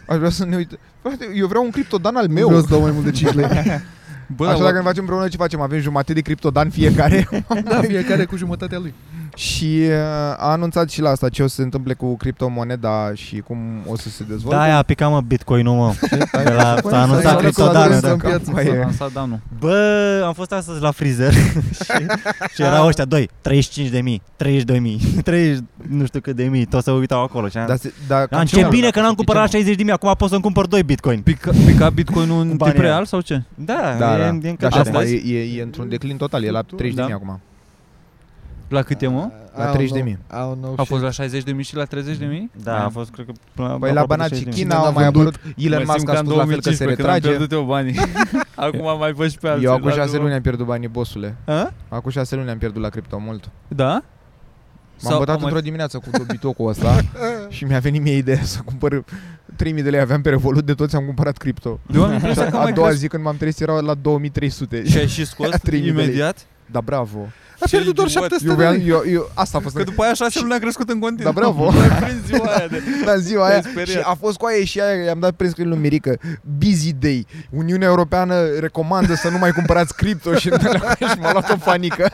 Aș vrea să ne uit... Frate, eu vreau un criptodan al Nu meu. Vreau să dau mai mult de 5 lei. Bă, Așa dar- dacă ne facem împreună ce facem? Avem jumătate de criptodan fiecare da, fiecare cu jumătatea lui. Și uh, a anunțat și la asta ce o să se întâmple cu criptomoneda și cum o să se dezvolte. Da, aia a picat mă Bitcoin-ul mă. De la, Păi, s-a anunțat s-a criptodanul. lansat Da. în piață. Băi, S-a e- lansat danul. Bă, am fost astăzi la frizer și, și erau ăștia doi, 35 de mii, 30 de mii, 30 nu știu cât de mii, toți se uitau acolo și am, Da, se, da, am ce bine că n-am cumpărat 60 de mii, acum pot să-mi cumpăr 2 Bitcoin. Pica, pica Bitcoin-ul în Banii timp aia. real sau ce? Da, Da, e, da. e în Da, și cădere. asta e, e, e într-un declin total, e la 30 de Da. mii acum. La cât e, mă? La I don't 30 de know. mii. I don't know A fost shit. la 60 de mii și la 30 de mii? Da, a fost, cred că, până Păi la aproape Banat 60 și de mii. China au mai apărut Elon Musk a spus la fel că se retrage. Când am pierdut eu banii. Acum am mai fost și pe alții. Eu acum la 6 drum. luni am pierdut banii, bosule. A? Acum 6 luni am pierdut la cripto mult. Da? M-am bătat am mai- într-o dimineață cu dobitocul ăsta și mi-a venit mie ideea să cumpăr 3000 de lei aveam pe Revolut, de toți am cumpărat cripto. Eu am Și impresia că a mai doua cresc. zi când m-am trezit erau la 2300. Și ai și scos 3000 de lei. imediat? Da, bravo. A pierdut doar idiot. 700 Eu, de voiam, lei. eu, eu, asta a fost Că după aia șase luni a crescut în continuu. Da, bravo. L-ai prins ziua aia de... la ziua Te-ai aia speriat. și a fost cu aia și aia i-am dat prescris lui Mirica Busy day Uniunea Europeană recomandă să nu mai cumpărați cripto și, și m-a luat o panică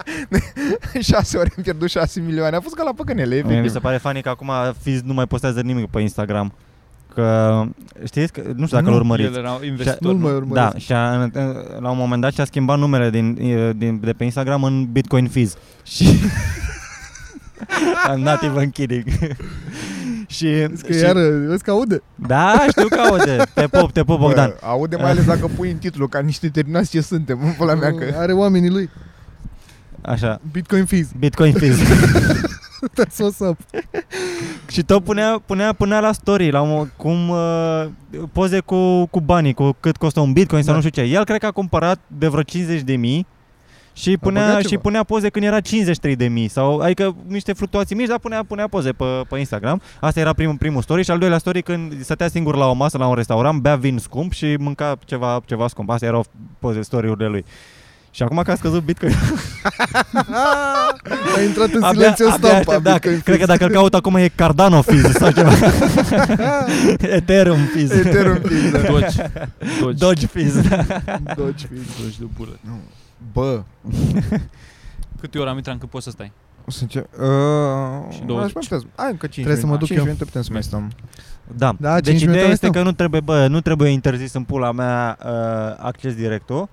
6 ore am pierdut 6 milioane A fost ca la păcănele Mie mi efectiv se pare funny că acum Fizz nu mai postează nimic pe Instagram. Că știți, că, nu știu dacă Nu, îl urmăriți. El era Nu-l investitor, mai nu? urmăresc. Da, și a, la un moment dat și-a schimbat numele din, din, de pe Instagram în Bitcoin Fizz. Și... I'm not even kidding. și, Vezi că și iară, vezi că aude. Da, știu că aude. Te pup, te pup, Bogdan. Bă, Aude mai ales dacă pui în titlu Ca niște terminați ce suntem În pula mea că Are oamenii lui. Așa, Bitcoin fees. Bitcoin Fizz. That's what's up. și tot punea, punea, punea la story, la un, cum uh, poze cu, cu banii, cu cât costă un Bitcoin sau Da. nu știu ce. El cred că a cumpărat de vreo 50 de mii și punea, băgat și ceva. punea poze când era 53 de mii sau adică niște fluctuații mici, dar punea, punea poze pe, pe Instagram. Asta era primul, primul story și al doilea story când stătea singur la o masă la un restaurant, bea vin scump și mânca ceva, ceva scump. Astea erau poze story-urile lui. Și acum că a scăzut Bitcoin, A intrat în abia, silențiu abia stop. aștept, da, cred că dacă îl caut acum e Cardano Fizz sau ceva. Ethereum Fizz. Ethereum Fizz, da. Doge. Doge. Doge Fizz. Doge Fizz. Doge de bullet. Bă, Câte ori am intrat încât poți să stai? o să încerc. Uh, Și aș 20. mai putea să- Hai încă 5 Trebuie să mă duc 5 eu. minute putem să mai stăm. Da. Da, deci cinci minute ideea mai este stăm. că nu trebuie, bă, nu trebuie interzis în pula mea uh, acces directul,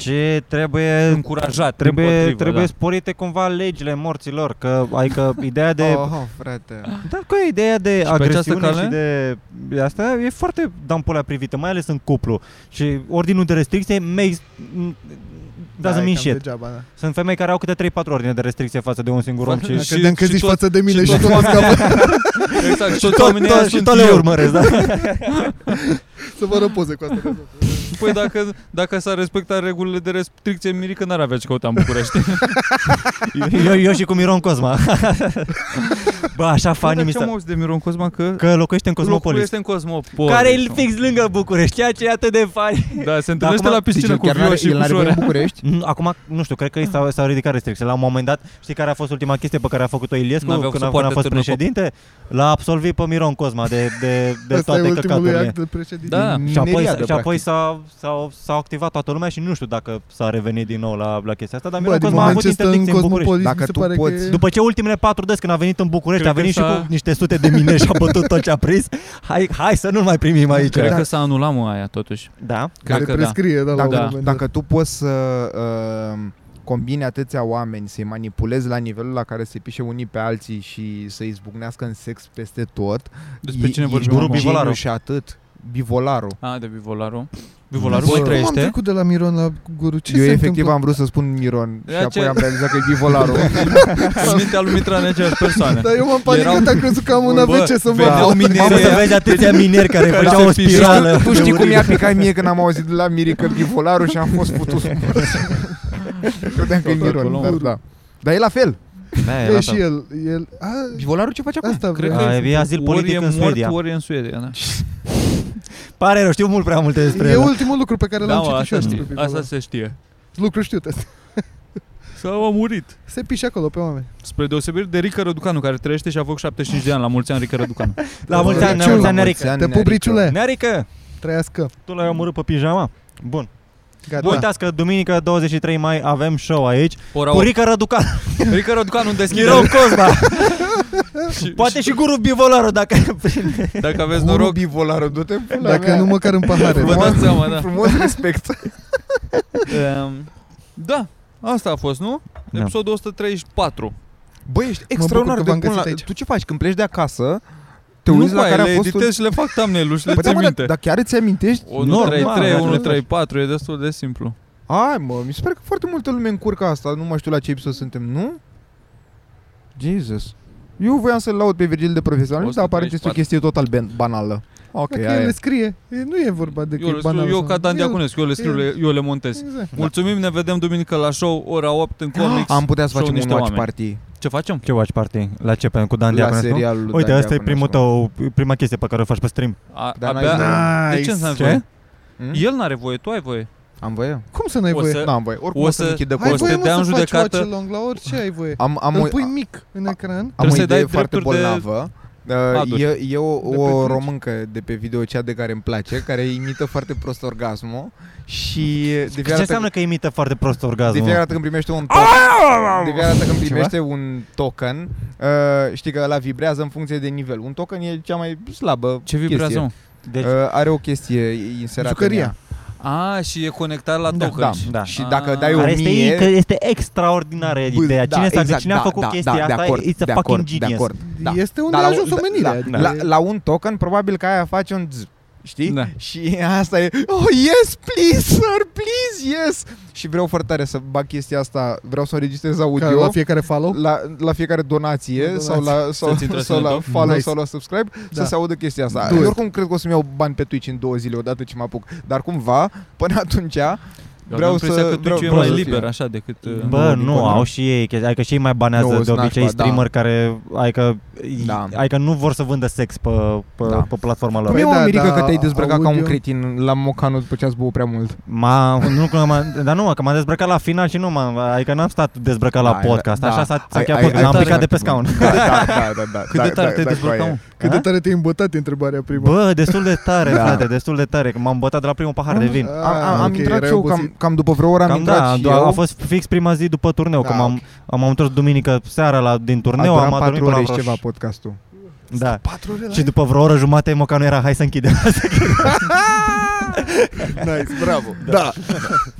ci trebuie Încurajat. trebuie, împotrivă, trebuie da. sporite cumva legile morților, că adică ideea de Oh, frate. Da, că ideea de pe această agresiune cale? și de de asta e foarte dampulea privită, mai ales în cuplu. Și ordinul de restricție makes doesn't Da, e mean cam shit. Degeaba, da. Sunt femei care au câte 3-4 ordine de restricție față de un singur om și, Dacă Și- credeam că și zici tot- față de mine și și tot- tot mă scapă Exact. Și și toți tot, oamenii tot, ăia și sunt tot le eu. urmăresc, da? să vă răpoze cu asta. Păi dacă, dacă s-ar respecta regulile de restricție, Mirica n-ar avea ce căuta în București. eu, eu și cu Miron Cosma. Bă, așa funny mi Dar ce se... am auzit de Miron Cosma că, Că locuiește în Cosmopolis. locuiește în Cosmopolis. Care e fix lângă București, ceea ce e atât de funny. Da, se întâlnește acum- la piscină Deci cu chiar Vio n-are- și el cu n-are voie Șorea. în București? Mm, Acum, nu știu, cred că i s-au, s-au ridicat restricții. La un moment dat, știi care a fost ultima chestie pe care a făcut-o Iliescu N-aveau când a, când a supoarte fost târnăcop. președinte? L-a absolvit pe Miron Cosma de, de, de Asta e toate ultimul lui căcaturile. act de președinte. Da. Și apoi, Miriadă, și apoi practic. s-a, s-a, s-a activat toată lumea și nu știu dacă s-a revenit din nou la, la chestia asta, dar Bă, Miron din Cosma a moment avut ce stă în interdicție în București. Cosmopolis, Dacă mi se tu pare poți- că e- După ce ultimele patru dăți când a venit în București, Cred a venit că și s-a- cu niște sute de mine și a bătut tot ce a prins, hai, hai să nu mai primim aici. Cred că s-a anulat mă aia totuși. Da? care Dacă da. prescrie, da, la un Da. moment dat. Dacă tu poți să uh, combini atâția oameni, să-i manipulezi la nivelul la care se pișe unii pe alții și să izbucnească în sex peste tot, Despre e- cine ești vorbim un acum? geniu Bivolaru. și atât. Bivolaru. A, de Bivolaru. Bivolaru Bă, mai cum Am trăiește? trecut de la Miron la Guru. Ce Eu se efectiv întâmplă? am vrut să spun Miron și Ia apoi ce- am realizat că e Bivolaru. În mintea lui Mitran e aceeași persoană. Dar eu m-am panicat, Erau- am crezut că am un Bă, AVC să mă vedeau dau. minerii Mamă, să ăia. vezi atâția mineri care Care făceau o se pișă. spirală. tu știi de cum mi-a uribil. picat mie când am auzit de la Mirica Bivolaru și am fost futus mort. Credeam că e Tot Miron, acolo, dar mă. da. Dar e la fel. Da, E e și el. el a, Bivolaru ce face acum? asta Cred vreau. că A, e azil ori politic e în mort, Suedia. ori e în Suedia, da. Pare rău, știu mult prea multe despre E el. ultimul lucru pe care Da, l-am mă, citit și asta eu știe. despre Bivolaru. Asta se știe. Lucru știut ăsta. Sau a murit. Se pișe acolo pe oameni. Spre deosebire de Rică Răducanu, care trăiește și a făcut 75 de ani. La mulți ani, Rică Răducanu. La mulți ani, la Ciul. mulți ani, La Nerică. mulți Te ani, pup, Riciule. Nerică, Trăiască. tu l-ai omorât pe pijama? Bun. Gata. Nu uitați că duminică 23 mai avem show aici Ora cu 8. Rica Răducan, Rică Răducanu deschide. Miron Cosma, Și- poate și Guru Bivolaru dacă prinde. Dacă aveți Guru noroc, Bivolaru, du-te în pula Dacă mea. nu măcar în pahare. vă da? dați seama, da. Frumos respect. Ehm, Da, asta a fost, nu? Da. Episodul 134. Băi, ești bucur extraordinar că de v-am bun la... găsit aici. Tu ce faci? Când pleci de acasă, te nu uiți la cu care aia, a le fost editez și le fac thumbnail-ul și le Păi da, țin mă, minte. dar, dar chiar îți amintești? 1, 3, Normal, 3, așa 1, faci. 3, 4, e destul de simplu. Ai, mă, mi se pare că foarte multă lume încurcă asta. Nu mai știu la ce episod suntem, nu? Jesus. Eu voiam să-l laud pe Virgil de profesionalist, dar aparent este o 134. chestie total ben- banală. Ok, Dacă aia el le e. scrie, e- nu e vorba de că Eu, e le scriu, banal eu sau- ca Dan El- Diaconescu, eu le scriu, el- le- eu le montez. Exact. Mulțumim, ne vedem duminică la show, ora 8 în comics. Am putea să show facem un niște watch oameni. party Ce facem? Ce watch party? La ce? Cu Dan la Diaconescu? serialul lui Uite, Dan asta e primul Diaconescu. tău, prima chestie pe care o faci pe stream. A, Dar abia... n-ai De ce n-ai Ce? voie? Hmm? El n-are voie, tu ai voie. Am voie? Cum să n-ai O voie? să- Nu am voie. Oricum o o să să- închidă Ai o să cont. voie, te dea mă, în să faci judecată. watch along, la orice ai voie. Am, am, Îl o, pui mic în ecran. am Trebuie o să-i dai idee foarte drepturi de- bolnavă. Uh, Aduri. e, e o, De pe o Twitch? româncă de pe video cea de care îmi place, care imită foarte prost orgasmul și de Ce fiecare dată, înseamnă că imită foarte prost de orgasmul? fiecare dată când primește un token, de fiecare dată când primește un token, uh, știi că ăla vibrează în funcție de nivel. Un token e cea mai slabă Ce vibrează, chestie. mă? Deci, Uh, are o chestie inserată Jucăria. în ea. A, și e conectat la Da, tokens. da, da. Și Ah. dacă dai o care este, mie... că este extraordinară Bă, ideea. da, Cine, s-a, exact, cine a da, făcut da, chestia da, de asta, acord, it's a de fucking acord, de genius. acord. Da. Este unde Dar a la- ajuns da, omenirea. da, adică La, e- la un token, probabil că aia face un z, știi? Da. Și asta e, oh, yes, please, sir, please, yes. Și vreau foarte tare să bag chestia asta, vreau să înregistrez Ca audio la fiecare follow. la, la fiecare donație, Donație. sau la, sau, Să-ți intre sau la sunetul. follow Nice. sau la subscribe Da. să se audă chestia asta. Do it. Eu oricum cred că o să-mi iau bani pe Twitch în două zile odată ce mă apuc, dar cumva, până atunci, Eu Vreau aveam impresia să- că vreau- Twitch e vreau mai să liber fie. așa decât... uh, Bă, din nu, contră. au și ei, chestii- adică și ei mai banează Nu, de sunt obicei nașpa, da. streamer care, adică, Da. adică nu vor să vândă sex pe, pe, Da. pe platforma lor. Păi Păi mă da, mirică da, că te-ai dezbrăcat ca un audio. cretin la mocanul după ce ați băut prea mult. Ma, nu, că m-am, dar nu, mă, că m-am dezbrăcat la final și nu m-am, adică n-am stat dezbrăcat la Da, podcast, da. așa s-a, s-a Ai- încheiat ai- podcast, ai m-am tare picat de pe foarte scaun. bun. Da, da, da, da. Cât de tare te-ai dezbrăcat, mă? Cât de A? tare te-ai îmbătat, e întrebarea prima. Bă, destul de tare, Da. frate, destul de tare, că m-am bătat de la primul pahar de vin. Am, am, am ok, intrat erai și eu obosit. cam, cam după vreo oră am Cam intrat da, și do- eu. a fost fix prima zi după turneu, Da, că m-am, am întors duminică seara la, din turneu, a am durat adormit patru până la ore și vreo ceva podcastul. Da. Patru ore la Și după vreo oră jumate, mă, nu era, hai să închidem. Nice, bravo. Da.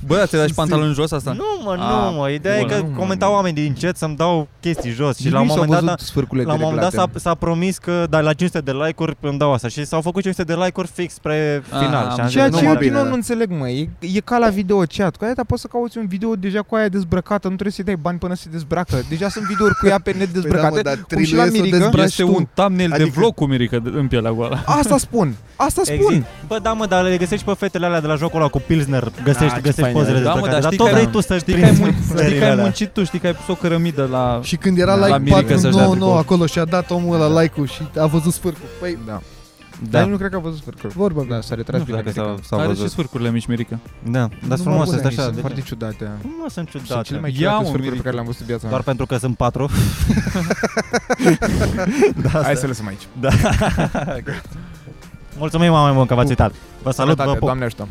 Bă, ți-ai dat și pantaloni jos asta? nu, mă, Ah, nu, mă, ideea e bun. că Nu, mă, comentau nu. oameni din chat să-mi dau chestii jos și Nici la un nu s-au moment dat, văzut sfârcurile la un moment dat s-a, dereglate. s-a promis că da, la 500 de like-uri îmi dau asta și s-au făcut 500 de like-uri fix spre Ah, final. am și am zis, Ceea nu, ce mă, eu bine, din nou da. nu înțeleg, mă, e, e ca la video chat. Cu aia ta poți să cauți un video deja cu aia dezbrăcată, nu trebuie să-i dai bani până se dezbracă. Deja sunt videouri cu ea pe net Păi da, dezbrăcate. mă, dar cum și la trebuie să o Mirica. dezbraci Este tu. un thumbnail de Adică- vlog cu Mirica de- în pielea goală. Asta spun. Asta spun. Exist. Bă, da, mă, dar le găsești pe fetele alea de la jocul ăla cu Pilsner, găsești, Ah, ce găsești fain pozele e. de Da, mă, dezbrăcate, dar dar știi tot că vrei ai- tu să Știi că, ai mun- știi că ai muncit. muncit tu, știi că ai pus o cărămidă la... Și când era La like Mirica să-și dea 499 tricou. acolo și a dat omul ăla like-ul și a văzut sfârcul. Păi, Da. Da, Dar eu nu cred că a văzut sfârcul. vorba Da, mea. s-a retras nu știu bine. dacă s-au, Mirica. s-au Are și văzut. sfârcurile mici, Mirica. Da, dar Nu sunt frumoase, mă sunt bune, așa. Sunt de- foarte ciudate. Nu mă, sunt Sunt ciudate. cele mai Ia, ciudate mă, sfârcuri pe Mirica. care le-am văzut în viața Doar mea. pentru că sunt patru. da, Hai asta. să lăsăm aici. Da. Mulțumim, oameni buni, că v-ați uitat. Vă salut, vă Sănătate, pup. Doamne ajută.